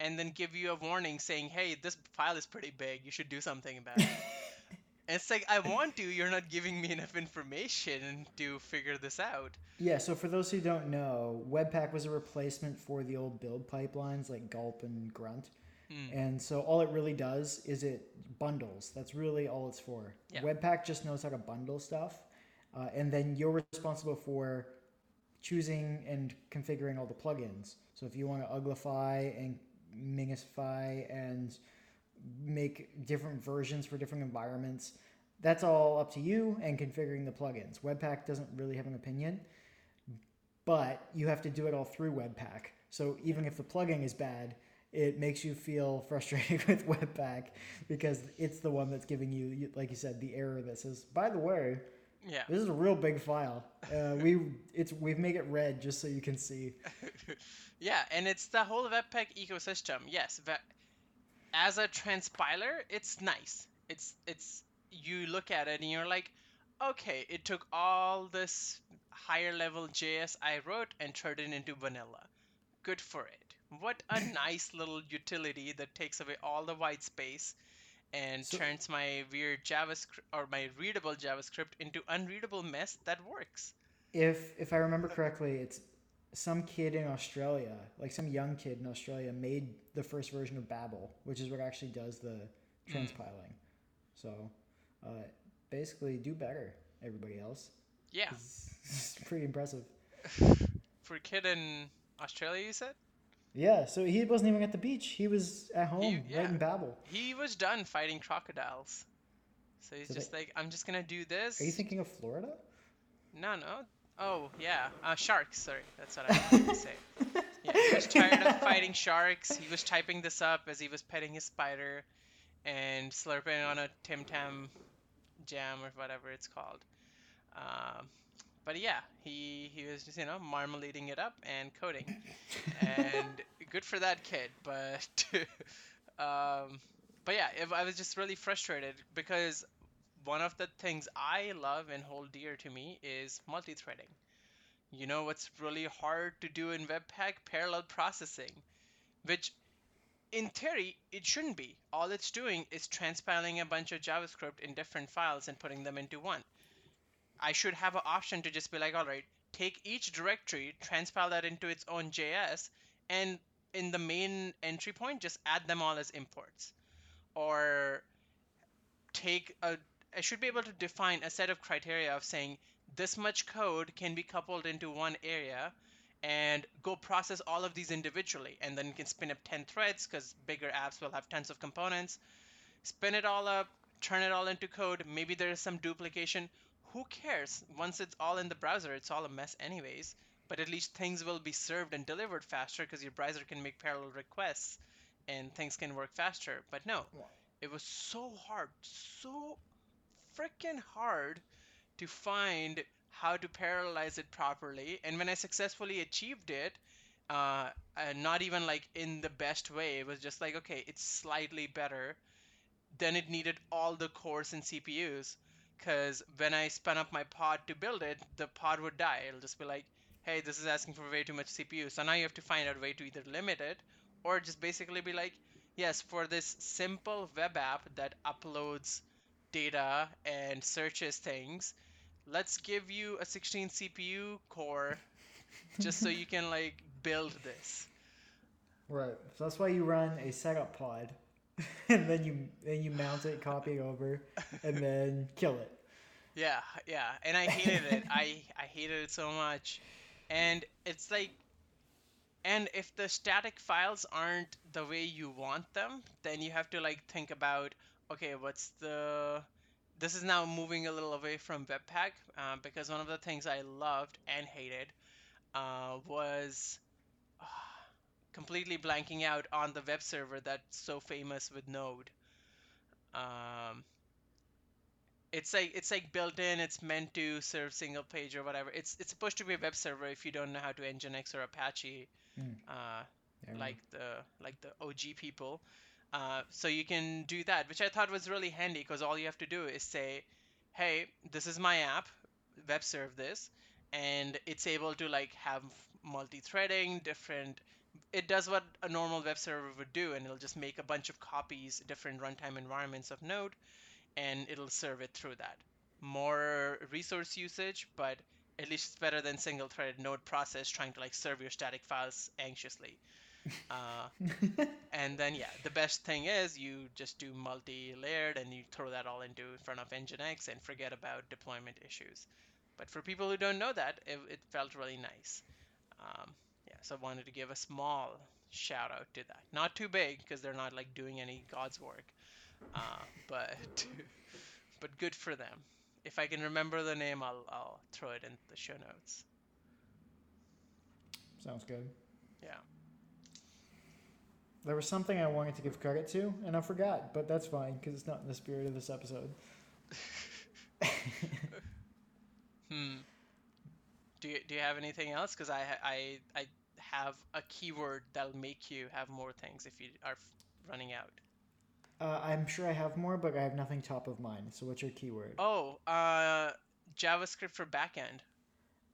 and then give you a warning saying, hey, this file is pretty big, you should do something about it. And it's like I want to, you're not giving me enough information to figure this out. Yeah, so for those who don't know, Webpack was a replacement for the old build pipelines like Gulp and Grunt. Hmm. And so all it really does is it bundles. That's really all it's for. Yeah. Webpack just knows how to bundle stuff. Uh, and then you're responsible for choosing and configuring all the plugins. So if you want to uglify and minify and make different versions for different environments, that's all up to you and configuring the plugins. Webpack doesn't really have an opinion, but you have to do it all through Webpack. So even if the plugin is bad, it makes you feel frustrated with Webpack because it's the one that's giving you, you- like you said, the error that says, by the way, Yeah. this is a real big file. Uh, we it's we've made it red just so you can see. yeah, and it's the whole Webpack ecosystem. Yes, ve- as a transpiler, it's nice. It's it's you look at it and you're like, okay, it took all this higher level JS I wrote and turned it into vanilla. Good for it. What a nice little utility that takes away all the white space and So- turns my weird JavaScript or my readable JavaScript into unreadable mess that works. If if I remember correctly, it's some kid in Australia, like some young kid in Australia, made the first version of Babel, which is what actually does the transpiling. So uh, basically, do better, everybody else. Yeah. It's, it's pretty impressive. For a kid in Australia, you said? Yeah, so he wasn't even at the beach. He was at home, yeah. right in Babel. He was done fighting crocodiles. So he's So just they- like, I'm just gonna do this. Are you thinking of Florida? No, no. Oh, yeah. Uh, sharks. Sorry, that's what I wanted to say. Yeah, he was tired of fighting sharks. He was typing this up as he was petting his spider and slurping on a Tim Tam jam or whatever it's called. Um, but yeah, he he was just you know marmalading it up and coding, and good for that kid. But um, but yeah, if I was just really frustrated because one of the things I love and hold dear to me is multi-threading. You know what's really hard to do in Webpack? Parallel processing, which in theory it shouldn't be. All it's doing is transpiling a bunch of JavaScript in different files and putting them into one. I should have an option to just be like, all right, take each directory, transpile that into its own JS, and in the main entry point, just add them all as imports. Or take a, I should be able to define a set of criteria of saying this much code can be coupled into one area and go process all of these individually. And then you can spin up 10 threads because bigger apps will have tons of components. Spin it all up, turn it all into code. Maybe there is some duplication. Who cares? Once it's all in the browser, it's all a mess, anyways. But at least things will be served and delivered faster because your browser can make parallel requests and things can work faster. But no, it was so hard, so freaking hard to find how to parallelize it properly. And when I successfully achieved it, uh, not even like in the best way, it was just like, okay, it's slightly better. Then it needed all the cores and CPUs. Because when I spun up my pod to build it, the pod would die. It'll just be like, hey, this is asking for way too much CPU. So now you have to find out a way to either limit it or just basically be like, yes, for this simple web app that uploads data and searches things, let's give you a 16 CPU core just so you can like build this. Right. So that's why you run a setup pod, and then you then you mount it, copy it over, and then kill it. Yeah, yeah, and I hated it. I I hated it so much, and it's like, and if the static files aren't the way you want them, then you have to like think about, okay, what's the this is now moving a little away from Webpack uh, because one of the things I loved and hated uh, was completely blanking out on the web server that's so famous with Node. Um, it's like it's like built in. It's meant to serve single page or whatever. It's it's supposed to be a web server if you don't know how to Nginx or Apache. Hmm. Uh, Yeah. like the like the OG people. Uh, so you can do that, which I thought was really handy because all you have to do is say, "Hey, this is my app, web serve this," and it's able to like have multi-threading, different. It does what a normal web server would do, and it'll just make a bunch of copies, different runtime environments of Node, and it'll serve it through that. More resource usage, but at least it's better than single-threaded Node process trying to like serve your static files anxiously. Uh, and then yeah, the best thing is you just do multi-layered and you throw that all into front of Nginx and forget about deployment issues. But for people who don't know that, it, it felt really nice. Um, so I wanted to give a small shout out to that. Not too big because they're not like doing any God's work, uh, but but good for them. If I can remember the name, I'll I'll throw it in the show notes. Sounds good. Yeah. There was something I wanted to give credit to, and I forgot, but that's fine because it's not in the spirit of this episode. Hmm. Do you, do you have anything else? Because I, I I have a keyword that'll make you have more things if you are running out. Uh, I'm sure I have more, but I have nothing top of mind. So, what's your keyword? Oh, uh, JavaScript for backend.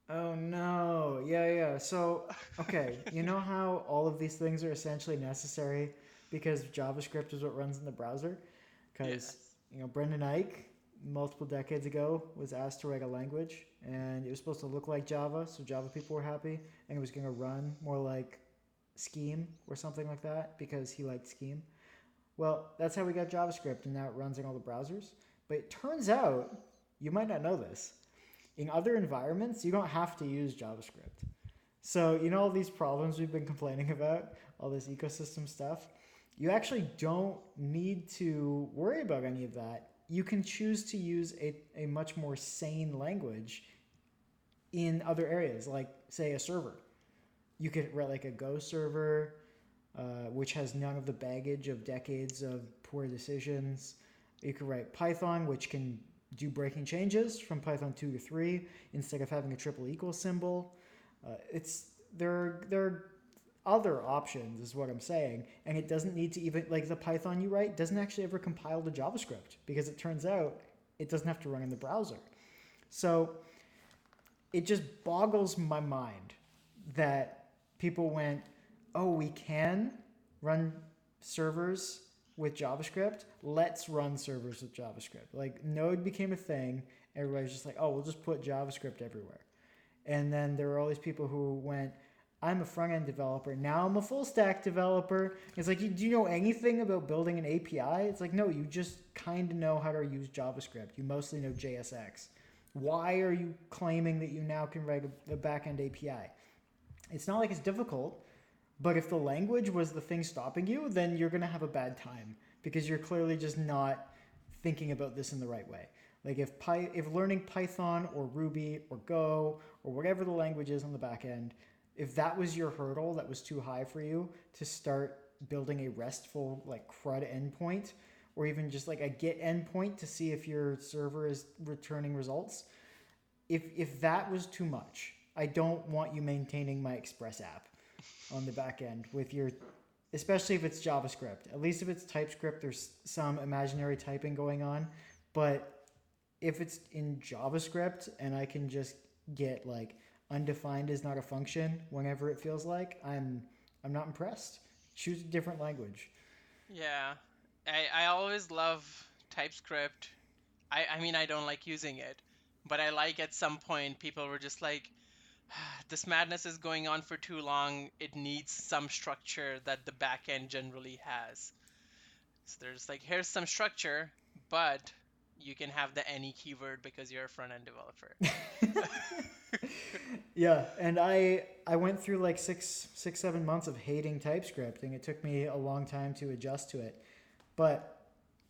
Oh no. Yeah, yeah. So, okay, you know how all of these things are essentially necessary because JavaScript is what runs in the browser? Because, Yes. you know, Brendan Eich, multiple decades ago, was asked to write a language and it was supposed to look like Java, so Java people were happy, and it was going to run more like Scheme or something like that because he liked Scheme. Well, that's how we got JavaScript, and now it runs in all the browsers. But it turns out, you might not know this, in other environments, you don't have to use JavaScript. So, you know, all these problems we've been complaining about, all this ecosystem stuff, you actually don't need to worry about any of that. You can choose to use a, a much more sane language in other areas, like, say, a server. You could write like a Go server, uh, which has none of the baggage of decades of poor decisions. You could write Python, which can do breaking changes from Python 2 to 3 instead of having a triple equal symbol. Uh, it's there. There are other options, is what I'm saying, and it doesn't need to even like the Python you write doesn't actually ever compile to JavaScript because it turns out it doesn't have to run in the browser. So it just boggles my mind that people went, "Oh, we can run servers with JavaScript. Let's run servers with JavaScript." Like Node became a thing. Everybody's just like, "Oh, we'll just put JavaScript everywhere." And then there were all these people who went, "I'm a front end developer. Now I'm a full stack developer." It's like, do you know anything about building an API? It's like, no, you just kind of know how to use JavaScript. You mostly know JSX. Why are you claiming that you now can write a, a backend API? It's not like it's difficult, but if the language was the thing stopping you, then you're going to have a bad time because you're clearly just not thinking about this in the right way. Like if Py, if learning Python or Ruby or Go or whatever the language is on the back end, if that was your hurdle that was too high for you to start building a restful like CRUD endpoint or even just like a get endpoint to see if your server is returning results, if if that was too much, I don't want you maintaining my Express app on the back end with your especially if it's JavaScript. At least if it's TypeScript, there's some imaginary typing going on. But if it's in JavaScript and I can just get like undefined is not a function whenever it feels like, I'm I'm not impressed. Choose a different language. Yeah, I, I always love TypeScript. I, I mean, I don't like using it, but I like at some point people were just like, this madness is going on for too long. It needs some structure that the backend generally has. So there's like, here's some structure, but you can have the any keyword because you're a front end developer. Yeah, and I I went through like six six seven months of hating TypeScript, and it took me a long time to adjust to it. But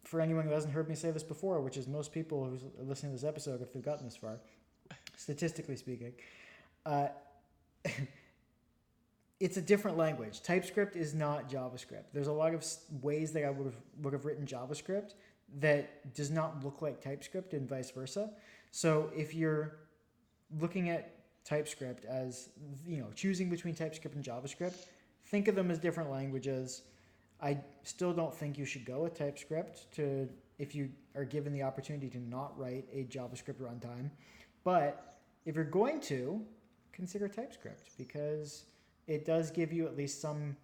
for anyone who hasn't heard me say this before, which is most people who's listening to this episode, if they've gotten this far, statistically speaking, uh, it's a different language. TypeScript is not JavaScript. There's a lot of ways that I would have would have written JavaScript that does not look like TypeScript, and vice versa. So if you're looking at TypeScript as you know choosing between TypeScript and JavaScript, think of them as different languages. I still don't think you should go with TypeScript to if you are given the opportunity to not write a JavaScript runtime. But if you're going to, consider TypeScript because it does give you at least some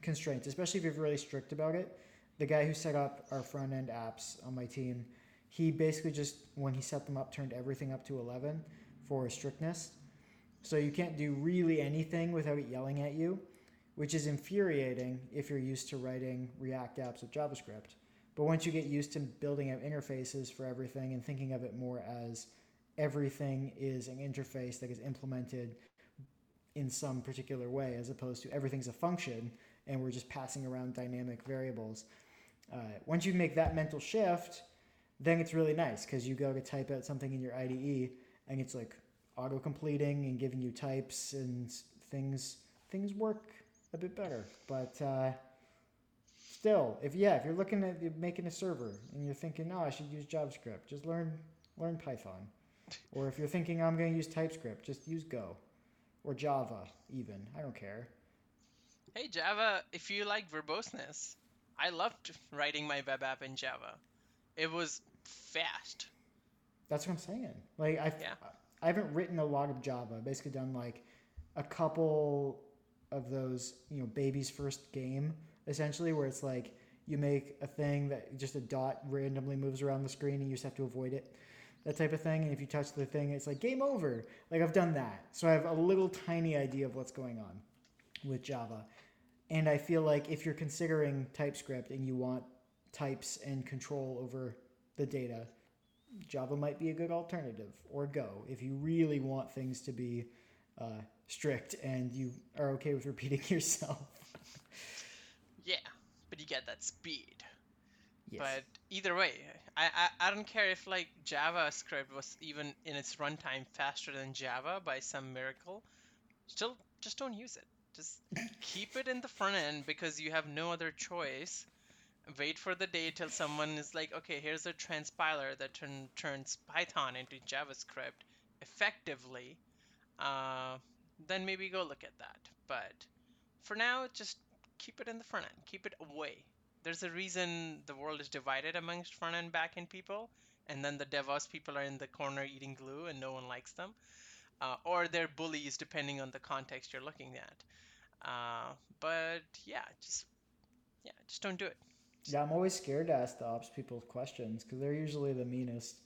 constraints, especially if you're really strict about it. The guy who set up our front end apps on my team, he basically just, when he set them up, turned everything up to 11 for strictness. So you can't do really anything without it yelling at you, which is infuriating if you're used to writing React apps with JavaScript. But once you get used to building out interfaces for everything and thinking of it more as everything is an interface that is implemented in some particular way, as opposed to everything's a function and we're just passing around dynamic variables. Uh, once you make that mental shift, then it's really nice because you go to type out something in your IDE and it's like auto completing and giving you types and things. Things work a bit better, but uh, still, if yeah, if you're looking at making a server and you're thinking, no, oh, I should use JavaScript, just learn learn Python. Or if you're thinking I'm going to use TypeScript, just use Go or Java even. I don't care. Hey Java, if you like verboseness, I loved writing my web app in Java. It was fast. That's what I'm saying. Like I yeah. I haven't written a lot of Java. I've basically done like a couple of those, you know, baby's first game essentially where it's like you make a thing that just a dot randomly moves around the screen and you just have to avoid it that type of thing. And if you touch the thing, it's like game over. Like I've done that. So I have a little tiny idea of what's going on with Java. And I feel like if you're considering TypeScript and you want types and control over the data, Java might be a good alternative, or Go, if you really want things to be uh, strict and you are okay with repeating yourself. yeah, but you get that speed. Yes. But either way, I, I, I don't care if like JavaScript was even in its runtime faster than Java by some miracle. Still, just don't use it. Just keep it in the front end because you have no other choice. Wait for the day till someone is like, okay, here's a transpiler that turn, turns Python into JavaScript effectively. Uh, then maybe go look at that. But for now, just keep it in the front end. Keep it away there's a reason the world is divided amongst front and back end people, and then the DevOps people are in the corner eating glue and no one likes them, uh, or they're bullies depending on the context you're looking at. Uh, but yeah, just yeah, just don't do it. Just yeah, I'm always scared to ask the ops people questions because they're usually the meanest.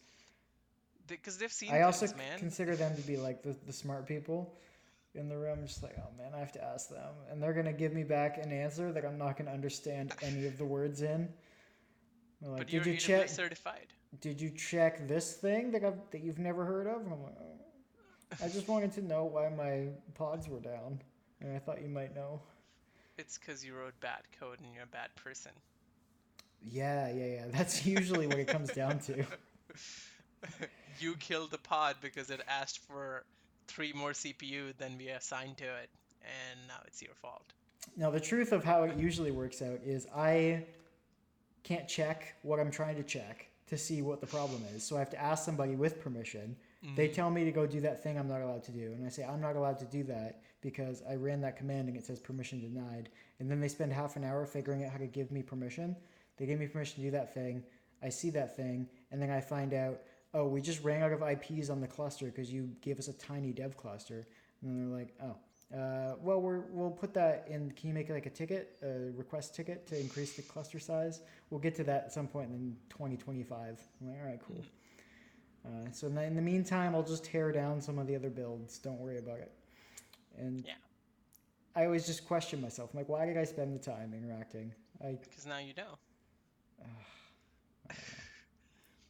Because they've seen. I things, also man. consider them to be like the, the smart people in the room, just like, oh man, I have to ask them, and they're gonna give me back an answer that I'm not gonna understand any of the words in. like, but did you check? Certified. Did you check this thing that I've, that you've never heard of? I'm like, oh. I just wanted to know why my pods were down, and I thought you might know. It's because you wrote bad code and you're a bad person. Yeah, yeah, yeah. That's usually what it comes down to. you killed the pod because it asked for three more CPU than we assigned to it, and now it's your fault. Now, the truth of how it usually works out is I can't check what I'm trying to check to see what the problem is. So I have to ask somebody with permission. Mm-hmm. They tell me to go do that thing I'm not allowed to do. And I say, I'm not allowed to do that because I ran that command and it says permission denied. And then they spend half an hour figuring out how to give me permission. They give me permission to do that thing. I see that thing. And then I find out, oh, we just ran out of IPs on the cluster because you gave us a tiny dev cluster. And they're like, oh, uh, well, we're, we'll put that in. Can you make like a ticket, a request ticket to increase the cluster size? We'll get to that at some point in 2025. I'm like, all right, cool. Uh, so in the meantime, I'll just tear down some of the other builds. Don't worry about it. And yeah. I always just question myself. I'm like, why did I spend the time interacting? I, because now you know. Uh,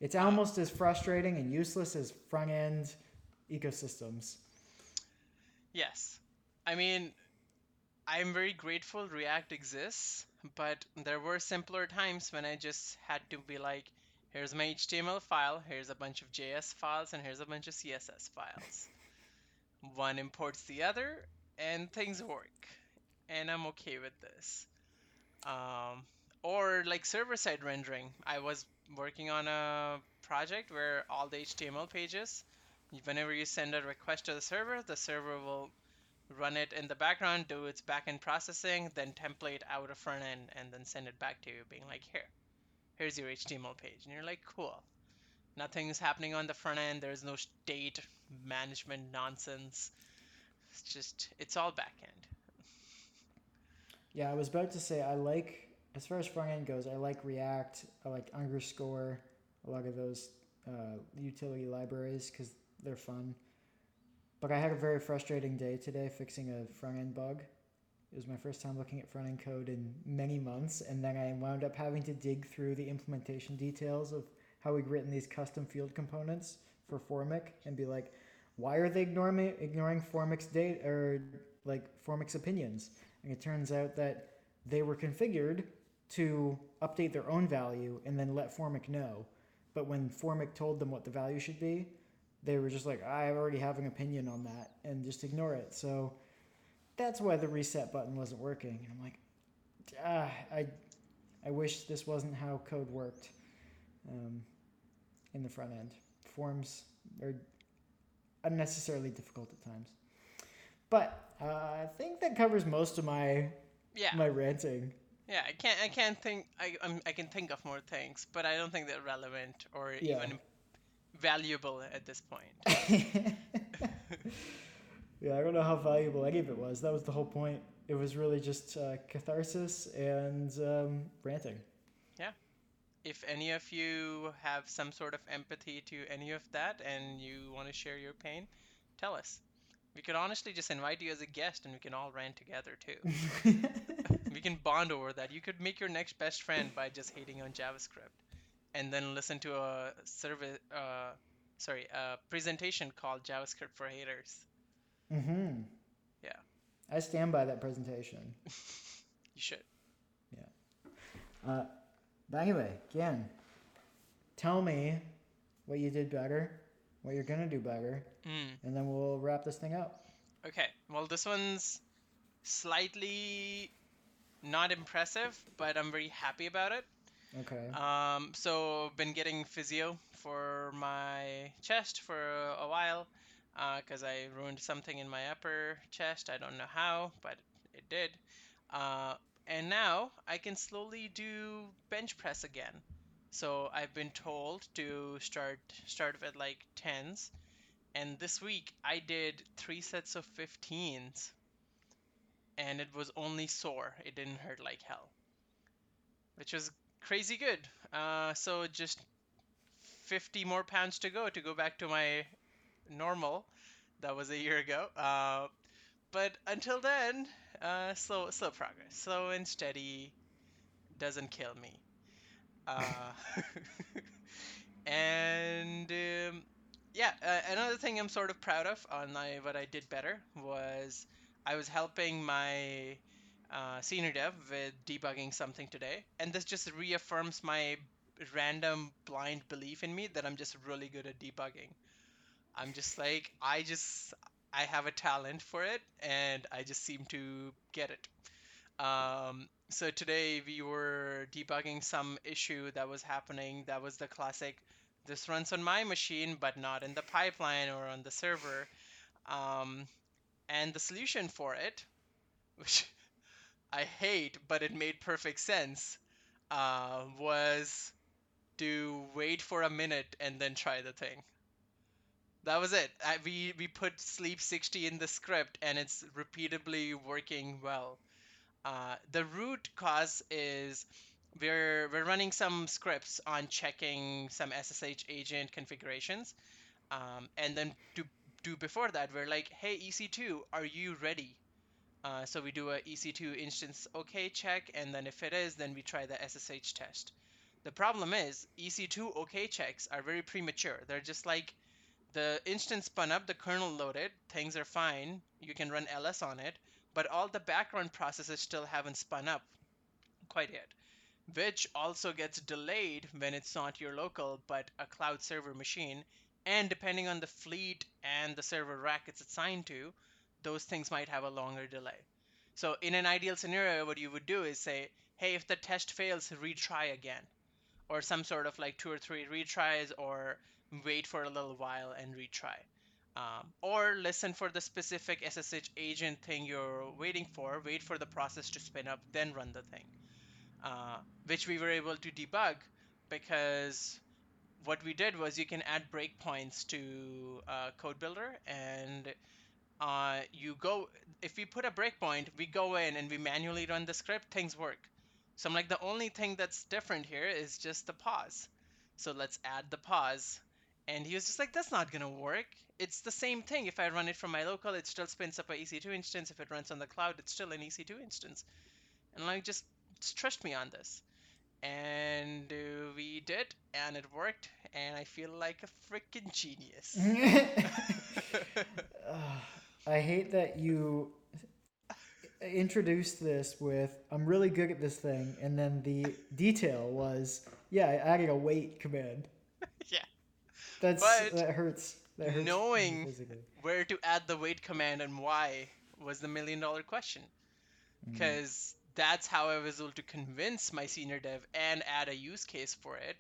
it's almost as frustrating and useless as front end ecosystems. Yes. I mean, I'm very grateful React exists, but there were simpler times when I just had to be like, here's my HTML file, here's a bunch of JS files, and here's a bunch of CSS files. One imports the other, and things work. And I'm okay with this. Um, or like server side rendering. I was working on a project where all the HTML pages, whenever you send a request to the server, the server will run it in the background, do its backend processing, then template out a front end, and then send it back to you, being like, here, here's your HTML page. And you're like, cool. Nothing's happening on the front end. There's no state management nonsense. It's just, it's all backend. Yeah, I was about to say I like as far as front end goes. I like React. I like underscore a lot of those uh, utility libraries because they're fun. But I had a very frustrating day today fixing a front end bug. It was my first time looking at front end code in many months, and then I wound up having to dig through the implementation details of how we'd written these custom field components for Formik and be like, why are they ignoring ignoring Formik's date or like Formik's opinions? And it turns out that they were configured to update their own value and then let Formik know. But when Formik told them what the value should be, they were just like, I already have an opinion on that and just ignore it. So that's why the reset button wasn't working. And I'm like, ah, I, I wish this wasn't how code worked um, in the front end. Forms are unnecessarily difficult at times. But uh, I think that covers most of my Yeah. my ranting. Yeah, I can't. I can't think. I um, I can think of more things, but I don't think they're relevant or Yeah. even valuable at this point. yeah, I don't know how valuable any of it was. That was the whole point. It was really just uh, catharsis and um, ranting. Yeah. If any of you have some sort of empathy to any of that and you want to share your pain, tell us. We could honestly just invite you as a guest and we can all rant together too. we can bond over that. You could make your next best friend by just hating on JavaScript and then listen to a service uh sorry, a presentation called JavaScript for Haters. mm-hmm. Yeah. I stand by that presentation. You should. Uh, but anyway, again, tell me what you did better, what you're gonna do better, Mm. and then we'll wrap this thing up. Okay, well, this one's slightly not impressive, but I'm very happy about it. Okay. Um, so been getting physio for my chest for a while, because I ruined something in my upper chest. I don't know how, but it did. Uh, and now I can slowly do bench press again. So I've been told to start start with like tens, and this week I did three sets of 15s, and it was only sore. It didn't hurt like hell, which was crazy good. Uh, so just 50 more pounds to go to go back to my normal. That was a year ago. Uh, but until then, uh, slow, slow progress, slow and steady, doesn't kill me. Uh, and um, yeah, uh, another thing I'm sort of proud of on what I did better was I was helping my uh, senior dev with debugging something today, and this just reaffirms my random blind belief in me that I'm just really good at debugging. I'm just like I just I have a talent for it, and I just seem to get it. Um, so today we were debugging some issue that was happening. That was the classic. This runs on my machine, but not in the pipeline or on the server. Um, and the solution for it, which I hate, but it made perfect sense, uh, was to wait for a minute and then try the thing. That was it. I, we we put sleep 60 in the script and it's repeatedly working well. Uh, the root cause is we're we're running some scripts on checking some SSH agent configurations, um, and then to do before that we're like, hey EC2, are you ready? Uh, so we do a EC2 instance OK check, and then if it is, then we try the SSH test. The problem is EC2 OK checks are very premature. They're just like the instance spun up, the kernel loaded, things are fine. You can run ls on it, but all the background processes still haven't spun up quite yet. Which also gets delayed when it's not your local but a cloud server machine. And depending on the fleet and the server rack it's assigned to, those things might have a longer delay. So in an ideal scenario, what you would do is say, hey, if the test fails, retry again. Or some sort of like two or three retries or wait for a little while and retry. Um, or listen for the specific SSH agent thing you're waiting for, wait for the process to spin up, then run the thing. Uh, which we were able to debug because what we did was you can add breakpoints to uh, Code Builder and uh, you go if we put a breakpoint, we go in and we manually run the script, things work. So I'm like, the only thing that's different here is just the pause. So let's add the pause. And he was just like, that's not gonna work. It's the same thing. If I run it from my local, it still spins up a EC2 instance. If it runs on the cloud, it's still an EC2 instance. And like, just, just trust me on this. And uh, we did, and it worked, and I feel like a freaking genius. I hate that you introduced this with I'm really good at this thing, and then the detail was yeah, I added a wait command. yeah. That's But that hurts. That hurts knowing where to add the wait command and why was the million dollar question. Mm. Because that's how I was able to convince my senior dev and add a use case for it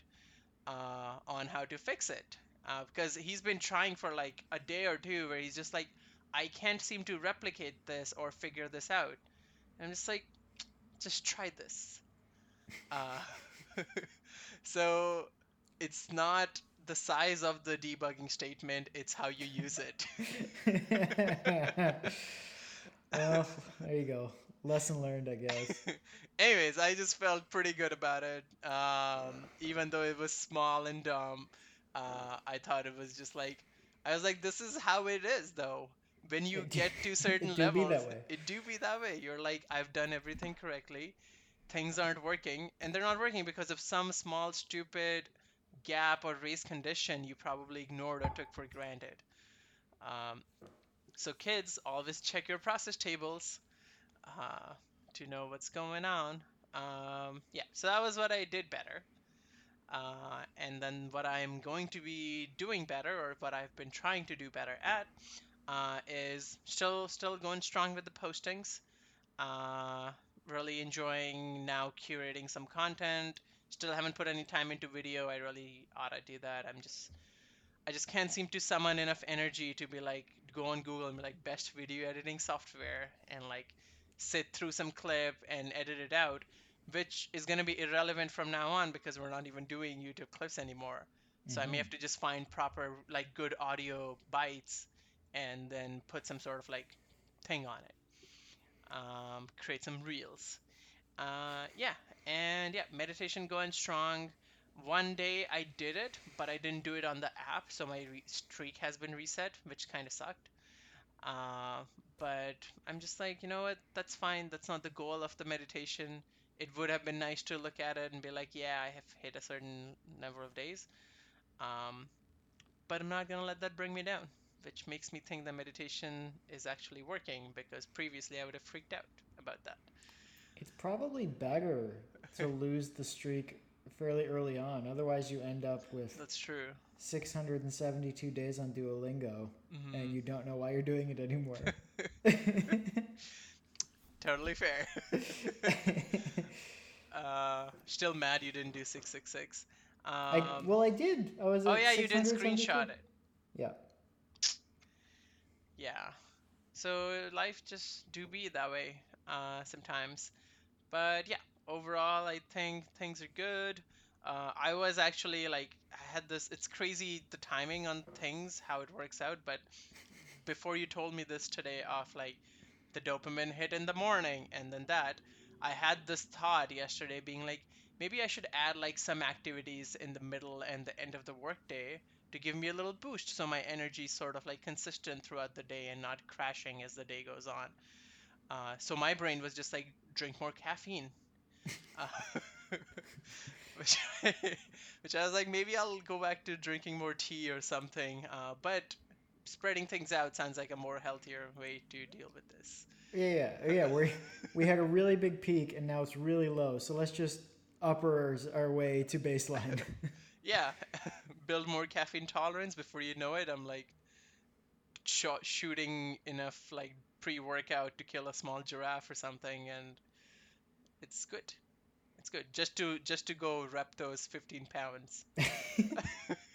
uh, on how to fix it. Uh, because he's been trying for like a day or two where he's just like, I can't seem to replicate this or figure this out. And I'm just like, just try this. Uh, so it's not the size of the debugging statement, it's how you use it. well, there you go. Lesson learned, I guess. Anyways, I just felt pretty good about it. Um, even though it was small and dumb, uh, I thought it was just like, I was like, this is how it is, though. When you get to certain it levels, it do be that way. You're like, I've done everything correctly. Things aren't working, and they're not working because of some small, stupid gap or race condition you probably ignored or took for granted. Um, so, kids, always check your process tables uh, to know what's going on. Um, yeah, so that was what I did better. Uh, and then what I'm going to be doing better, or what I've been trying to do better at, uh, is still still going strong with the postings. Uh, really enjoying now curating some content. Still haven't put any time into video. I really ought to do that. I'm just I just can't seem to summon enough energy to be like go on Google and be like best video editing software and like sit through some clip and edit it out, which is going to be irrelevant from now on because we're not even doing YouTube clips anymore. So I may Mhm. have to just find proper like good audio bites and then put some sort of like thing on it. Um, create some reels. Uh, yeah, and yeah, meditation going strong. One day I did it, but I didn't do it on the app, so my re- streak has been reset, which kind of sucked. Uh, but I'm just like, you know what? That's fine. That's not the goal of the meditation. It would have been nice to look at it and be like, yeah, I have hit a certain number of days. Um, but I'm not gonna let that bring me down, which makes me think that meditation is actually working because previously I would have freaked out about that. It's probably better to lose the streak fairly early on. Otherwise, you end up with That's true. 672 days on Duolingo Mhm. and you don't know why you're doing it anymore. Totally fair. uh, still mad you didn't do 666. Um, I, well, I did. I was. oh yeah, you didn't screenshot it. Yeah. Yeah. So life just do be that way uh, sometimes. But yeah, overall, I think things are good. Uh, I was actually like, I had this. It's crazy the timing on things, how it works out. But before you told me this today, of like the dopamine hit in the morning, and then that, I had this thought yesterday, being like, maybe I should add like some activities in the middle and the end of the workday to give me a little boost so my energy sort of like consistent throughout the day and not crashing as the day goes on. Uh, so my brain was just like, drink more caffeine. Uh, which, which I was like, maybe I'll go back to drinking more tea or something. Uh, but spreading things out sounds like a more healthier way to deal with this. Yeah, yeah, yeah. We we had a really big peak and now it's really low. So let's just uppers our way to baseline. Yeah, build more caffeine tolerance. Before you know it, I'm like shot shooting enough like pre-workout to kill a small giraffe or something, and it's good. It's good just to just to go rep those 15 pounds.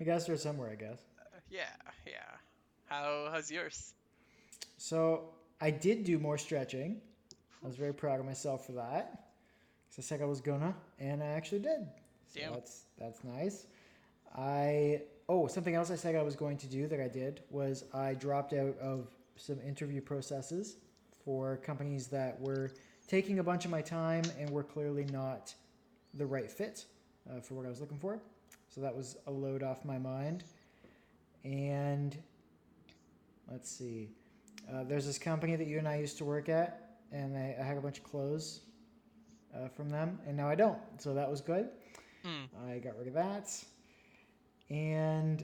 I gotta start somewhere, I guess. Uh, yeah, yeah. How how's yours? So I did do more stretching. I was very proud of myself for that. Because I said I was gonna, and I actually did. So Damn. that's that's nice. I oh something else I said I was going to do that I did was I dropped out of some interview processes for companies that were taking a bunch of my time and were clearly not the right fit uh, for what I was looking for. So that was a load off my mind. And let's see. Uh, there's this company that you and I used to work at, and I, I had a bunch of clothes uh, from them, and now I don't. So that was good. Hmm. I got rid of that. And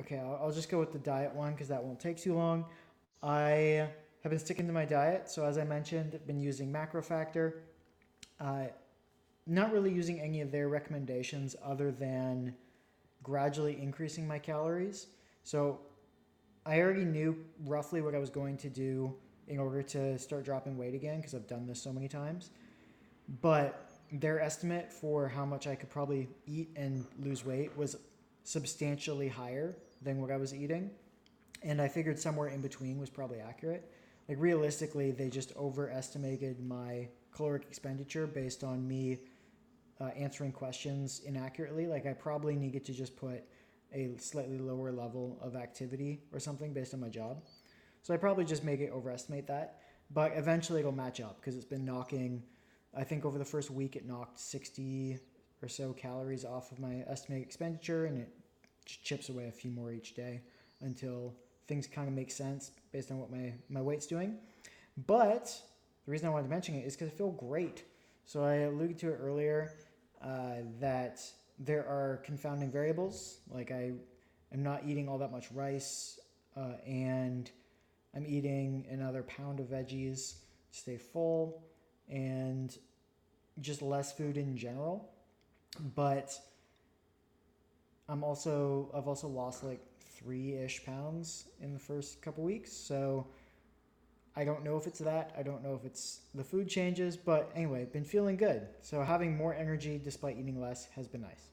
okay, I'll, I'll just go with the diet one because that won't take too long. I have been sticking to my diet. So as I mentioned, I've been using MacroFactor. Uh, not really using any of their recommendations other than gradually increasing my calories. So I already knew roughly what I was going to do in order to start dropping weight again because I've done this so many times. But their estimate for how much I could probably eat and lose weight was substantially higher than what I was eating. And I figured somewhere in between was probably accurate. Like realistically, they just overestimated my caloric expenditure based on me uh, answering questions inaccurately. Like I probably needed to just put a slightly lower level of activity or something based on my job. So I probably just make it overestimate that. But eventually it'll match up because it's been knocking, I think over the first week it knocked 60 or so calories off of my estimated expenditure and it chips away a few more each day until things kind of make sense based on what my, my weight's doing. But the reason I wanted to mention it is because I feel great. So I alluded to it earlier uh, that there are confounding variables. Like I am not eating all that much rice, uh, and I'm eating another pound of veggies to stay full, and just less food in general. But I'm also I've also lost like three ish pounds in the first couple weeks, so. I don't know if it's that. I don't know if it's the food changes, but anyway, been feeling good. So having more energy despite eating less has been nice.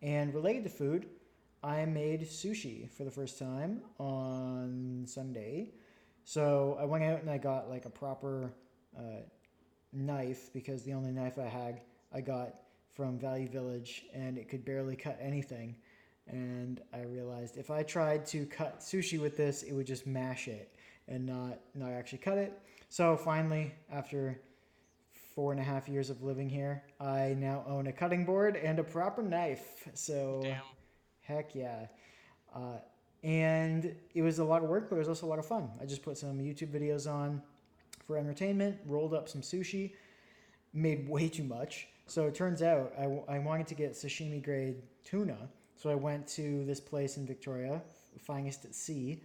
And related to food, I made sushi for the first time on Sunday. So I went out and I got like a proper uh, knife because the only knife I had I got from Value Village and it could barely cut anything. And I realized if I tried to cut sushi with this, it would just mash it and not not actually cut it. So finally, after four and a half years of living here, I now own a cutting board and a proper knife. So Damn. heck yeah. Uh, and it was a lot of work, but it was also a lot of fun. I just put some YouTube videos on for entertainment, rolled up some sushi, made way too much. So it turns out I, w- I wanted to get sashimi grade tuna. So I went to this place in Victoria, Finest at Sea.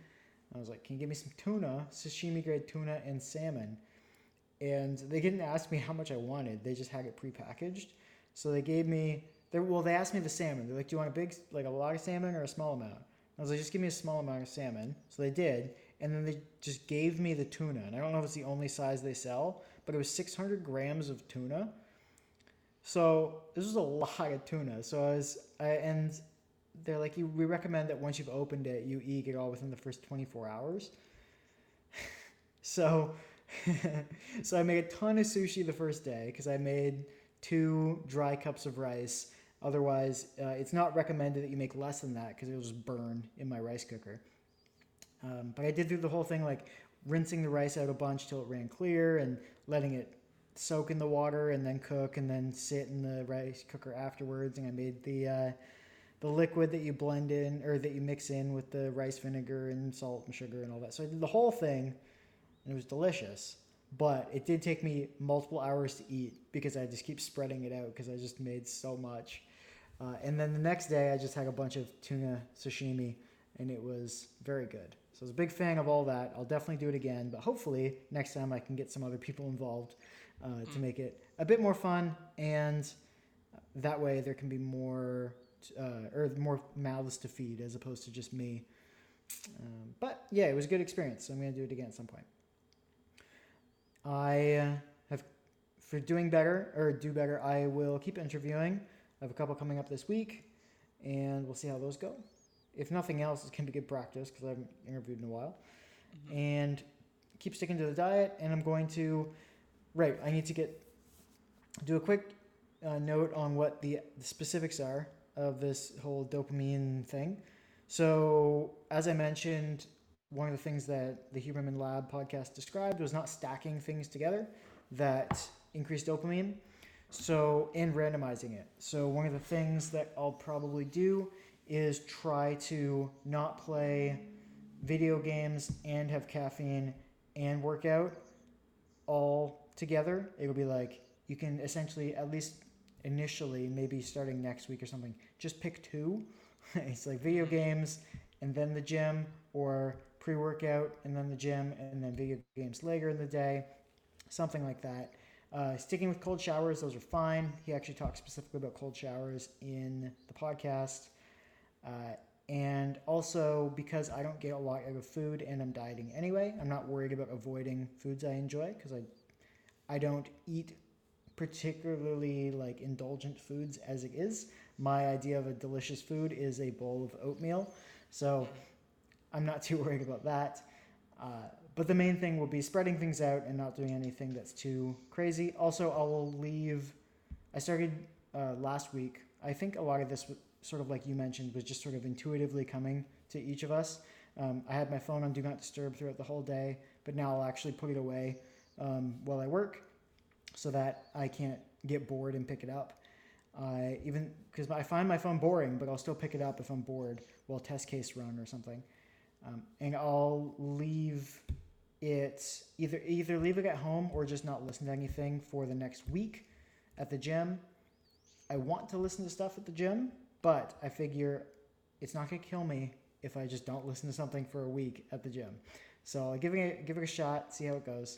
I was like, can you give me some tuna, sashimi grade tuna, and salmon? And they didn't ask me how much I wanted. They just had it prepackaged. So they gave me, they, well, they asked me the salmon. They're like, do you want a big, like a lot of salmon or a small amount? I was like, just give me a small amount of salmon. So they did. And then they just gave me the tuna. And I don't know if it's the only size they sell, but it was 600 grams of tuna. So this was a lot of tuna. So I was, I, and they're like, you, we recommend that once you've opened it, you eat it all within the first 24 hours. so, so I made a ton of sushi the first day because I made two dry cups of rice. Otherwise, uh, it's not recommended that you make less than that because it'll just burn in my rice cooker. Um, but I did do the whole thing like rinsing the rice out a bunch till it ran clear and letting it soak in the water and then cook and then sit in the rice cooker afterwards. And I made the uh, the liquid that you blend in or that you mix in with the rice vinegar and salt and sugar and all that. So I did the whole thing and it was delicious. But it did take me multiple hours to eat because I just keep spreading it out because I just made so much. Uh, and then the next day, I just had a bunch of tuna sashimi, and it was very good. So I was a big fan of all that. I'll definitely do it again, but hopefully next time I can get some other people involved uh, to make it a bit more fun, and that way there can be more uh, or more mouths to feed as opposed to just me. Um, but yeah, it was a good experience. So I'm gonna do it again at some point. I uh, have for doing better or do better. I will keep interviewing. I have a couple coming up this week, and we'll see how those go. If nothing else, it can be good practice because I haven't interviewed in a while. Mhm. And keep sticking to the diet. And I'm going to, right, I need to get, do a quick uh, note on what the, the specifics are of this whole dopamine thing. So, as I mentioned, one of the things that the Huberman Lab podcast described was not stacking things together that increased dopamine. So, and randomizing it. So, one of the things that I'll probably do is try to not play video games and have caffeine and workout all together. It'll be like you can essentially, at least initially, maybe starting next week or something, just pick two. it's like video games and then the gym, or pre workout and then the gym, and then video games later in the day, something like that. Uh, sticking with cold showers, those are fine. He actually talks specifically about cold showers in the podcast. Uh, and also because I don't get a lot out of food and I'm dieting anyway, I'm not worried about avoiding foods I enjoy because I, I don't eat particularly like indulgent foods as it is. My idea of a delicious food is a bowl of oatmeal, so I'm not too worried about that. Uh, but the main thing will be spreading things out and not doing anything that's too crazy. Also, I will leave. I started uh, last week. I think a lot of this, sort of like you mentioned, was just sort of intuitively coming to each of us. Um, I had my phone on Do Not Disturb throughout the whole day, but now I'll actually put it away um, while I work so that I can't get bored and pick it up. I even because I find my phone boring, but I'll still pick it up if I'm bored while test case run or something. Um, and I'll leave it either either leave it at home or just not listen to anything for the next week at the gym. I want to listen to stuff at the gym, but I figure it's not gonna kill me if I just don't listen to something for a week at the gym. So I'll give it give it a shot, see how it goes,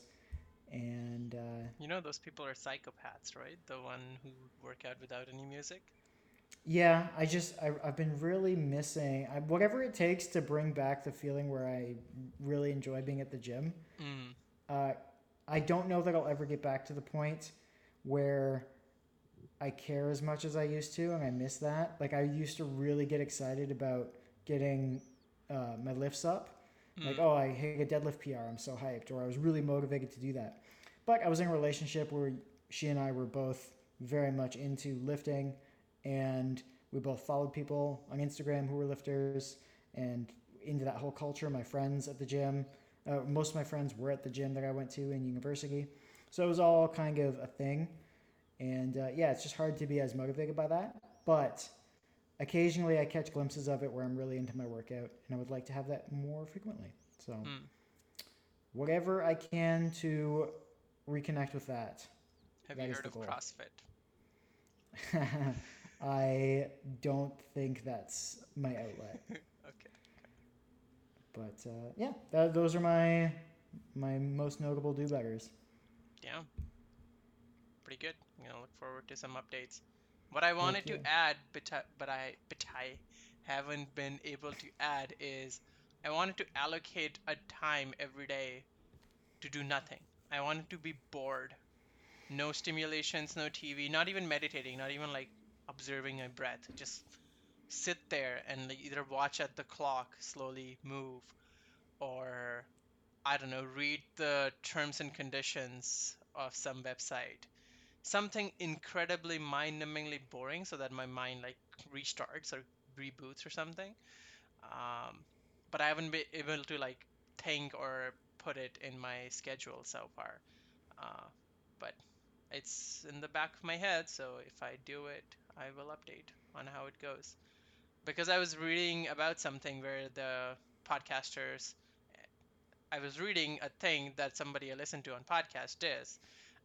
and uh, You know those people are psychopaths, right? The one who work out without any music. Yeah, I just I, I've been really missing I, whatever it takes to bring back the feeling where I really enjoy being at the gym. Mm. Uh, I don't know that I'll ever get back to the point where I care as much as I used to, and I miss that. Like I used to really get excited about getting uh, my lifts up. Like, Mm. oh, I hit a deadlift PR. I'm so hyped, or I was really motivated to do that. But I was in a relationship where she and I were both very much into lifting, and we both followed people on Instagram who were lifters and into that whole culture. My friends at the gym, uh, most of my friends were at the gym that I went to in university, so it was all kind of a thing. And uh, yeah, it's just hard to be as motivated by that, but occasionally I catch glimpses of it where I'm really into my workout, and I would like to have that more frequently. So, Mm. whatever I can to reconnect with that. Have That you heard of goal. CrossFit? I don't think that's my outlet, okay. but uh, yeah, that, those are my my most notable do betters. Yeah. Pretty good. I'm gonna look forward to some updates. What I wanted to add, but I, but I but I haven't been able to add is I wanted to allocate a time every day to do nothing. I wanted to be bored. No stimulations, no TV, not even meditating, not even like observing my breath. Just sit there and like, either watch at the clock slowly move or I don't know, read the terms and conditions of some website. Something incredibly mind-numbingly boring so that my mind like restarts or reboots or something. Um, but I haven't been able to like think or put it in my schedule so far. Uh, but it's in the back of my head, so if I do it, I will update on how it goes. Because I was reading about something where the podcasters I was reading a thing that somebody I listen to on podcast is,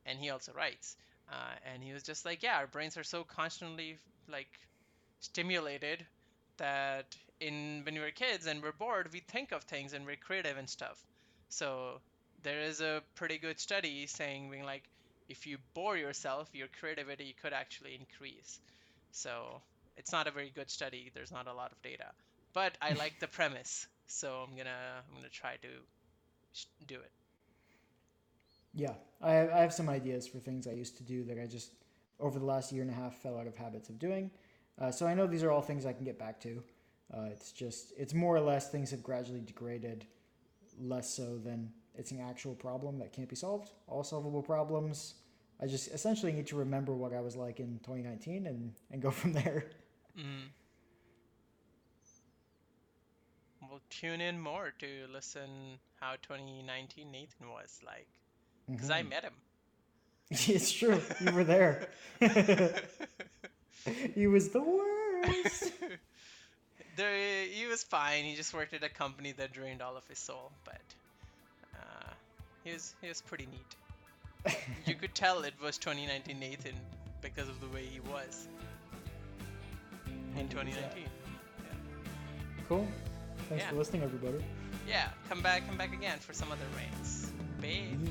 and he also writes, uh, and he was just like, yeah, our brains are so constantly like stimulated that in when we were kids and we're bored, we think of things and we're creative and stuff. So there is a pretty good study saying being like, if you bore yourself, your creativity could actually increase. So it's not a very good study. There's not a lot of data, but I like the premise, so I'm gonna I'm gonna try to sh- do it. Yeah, I, I have some ideas for things I used to do that I just over the last year and a half fell out of habits of doing. Uh, so I know these are all things I can get back to. Uh, it's just it's more or less things have gradually degraded, less so than it's an actual problem that can't be solved. All solvable problems. I just essentially need to remember what I was like in 2019 and and go from there. Mm. We'll tune in more to listen how 2019 Nathan was like, because I Mhm. met him. it's true. You were there. he was the worst. there, he was fine. He just worked at a company that drained all of his soul, but uh, he was he was pretty neat. You could tell it was 2019 Nathan because of the way he was in 2019. Cool. Thanks Yeah. for listening, everybody. Yeah, come back, come back again for some other rains. Bye. Yeet.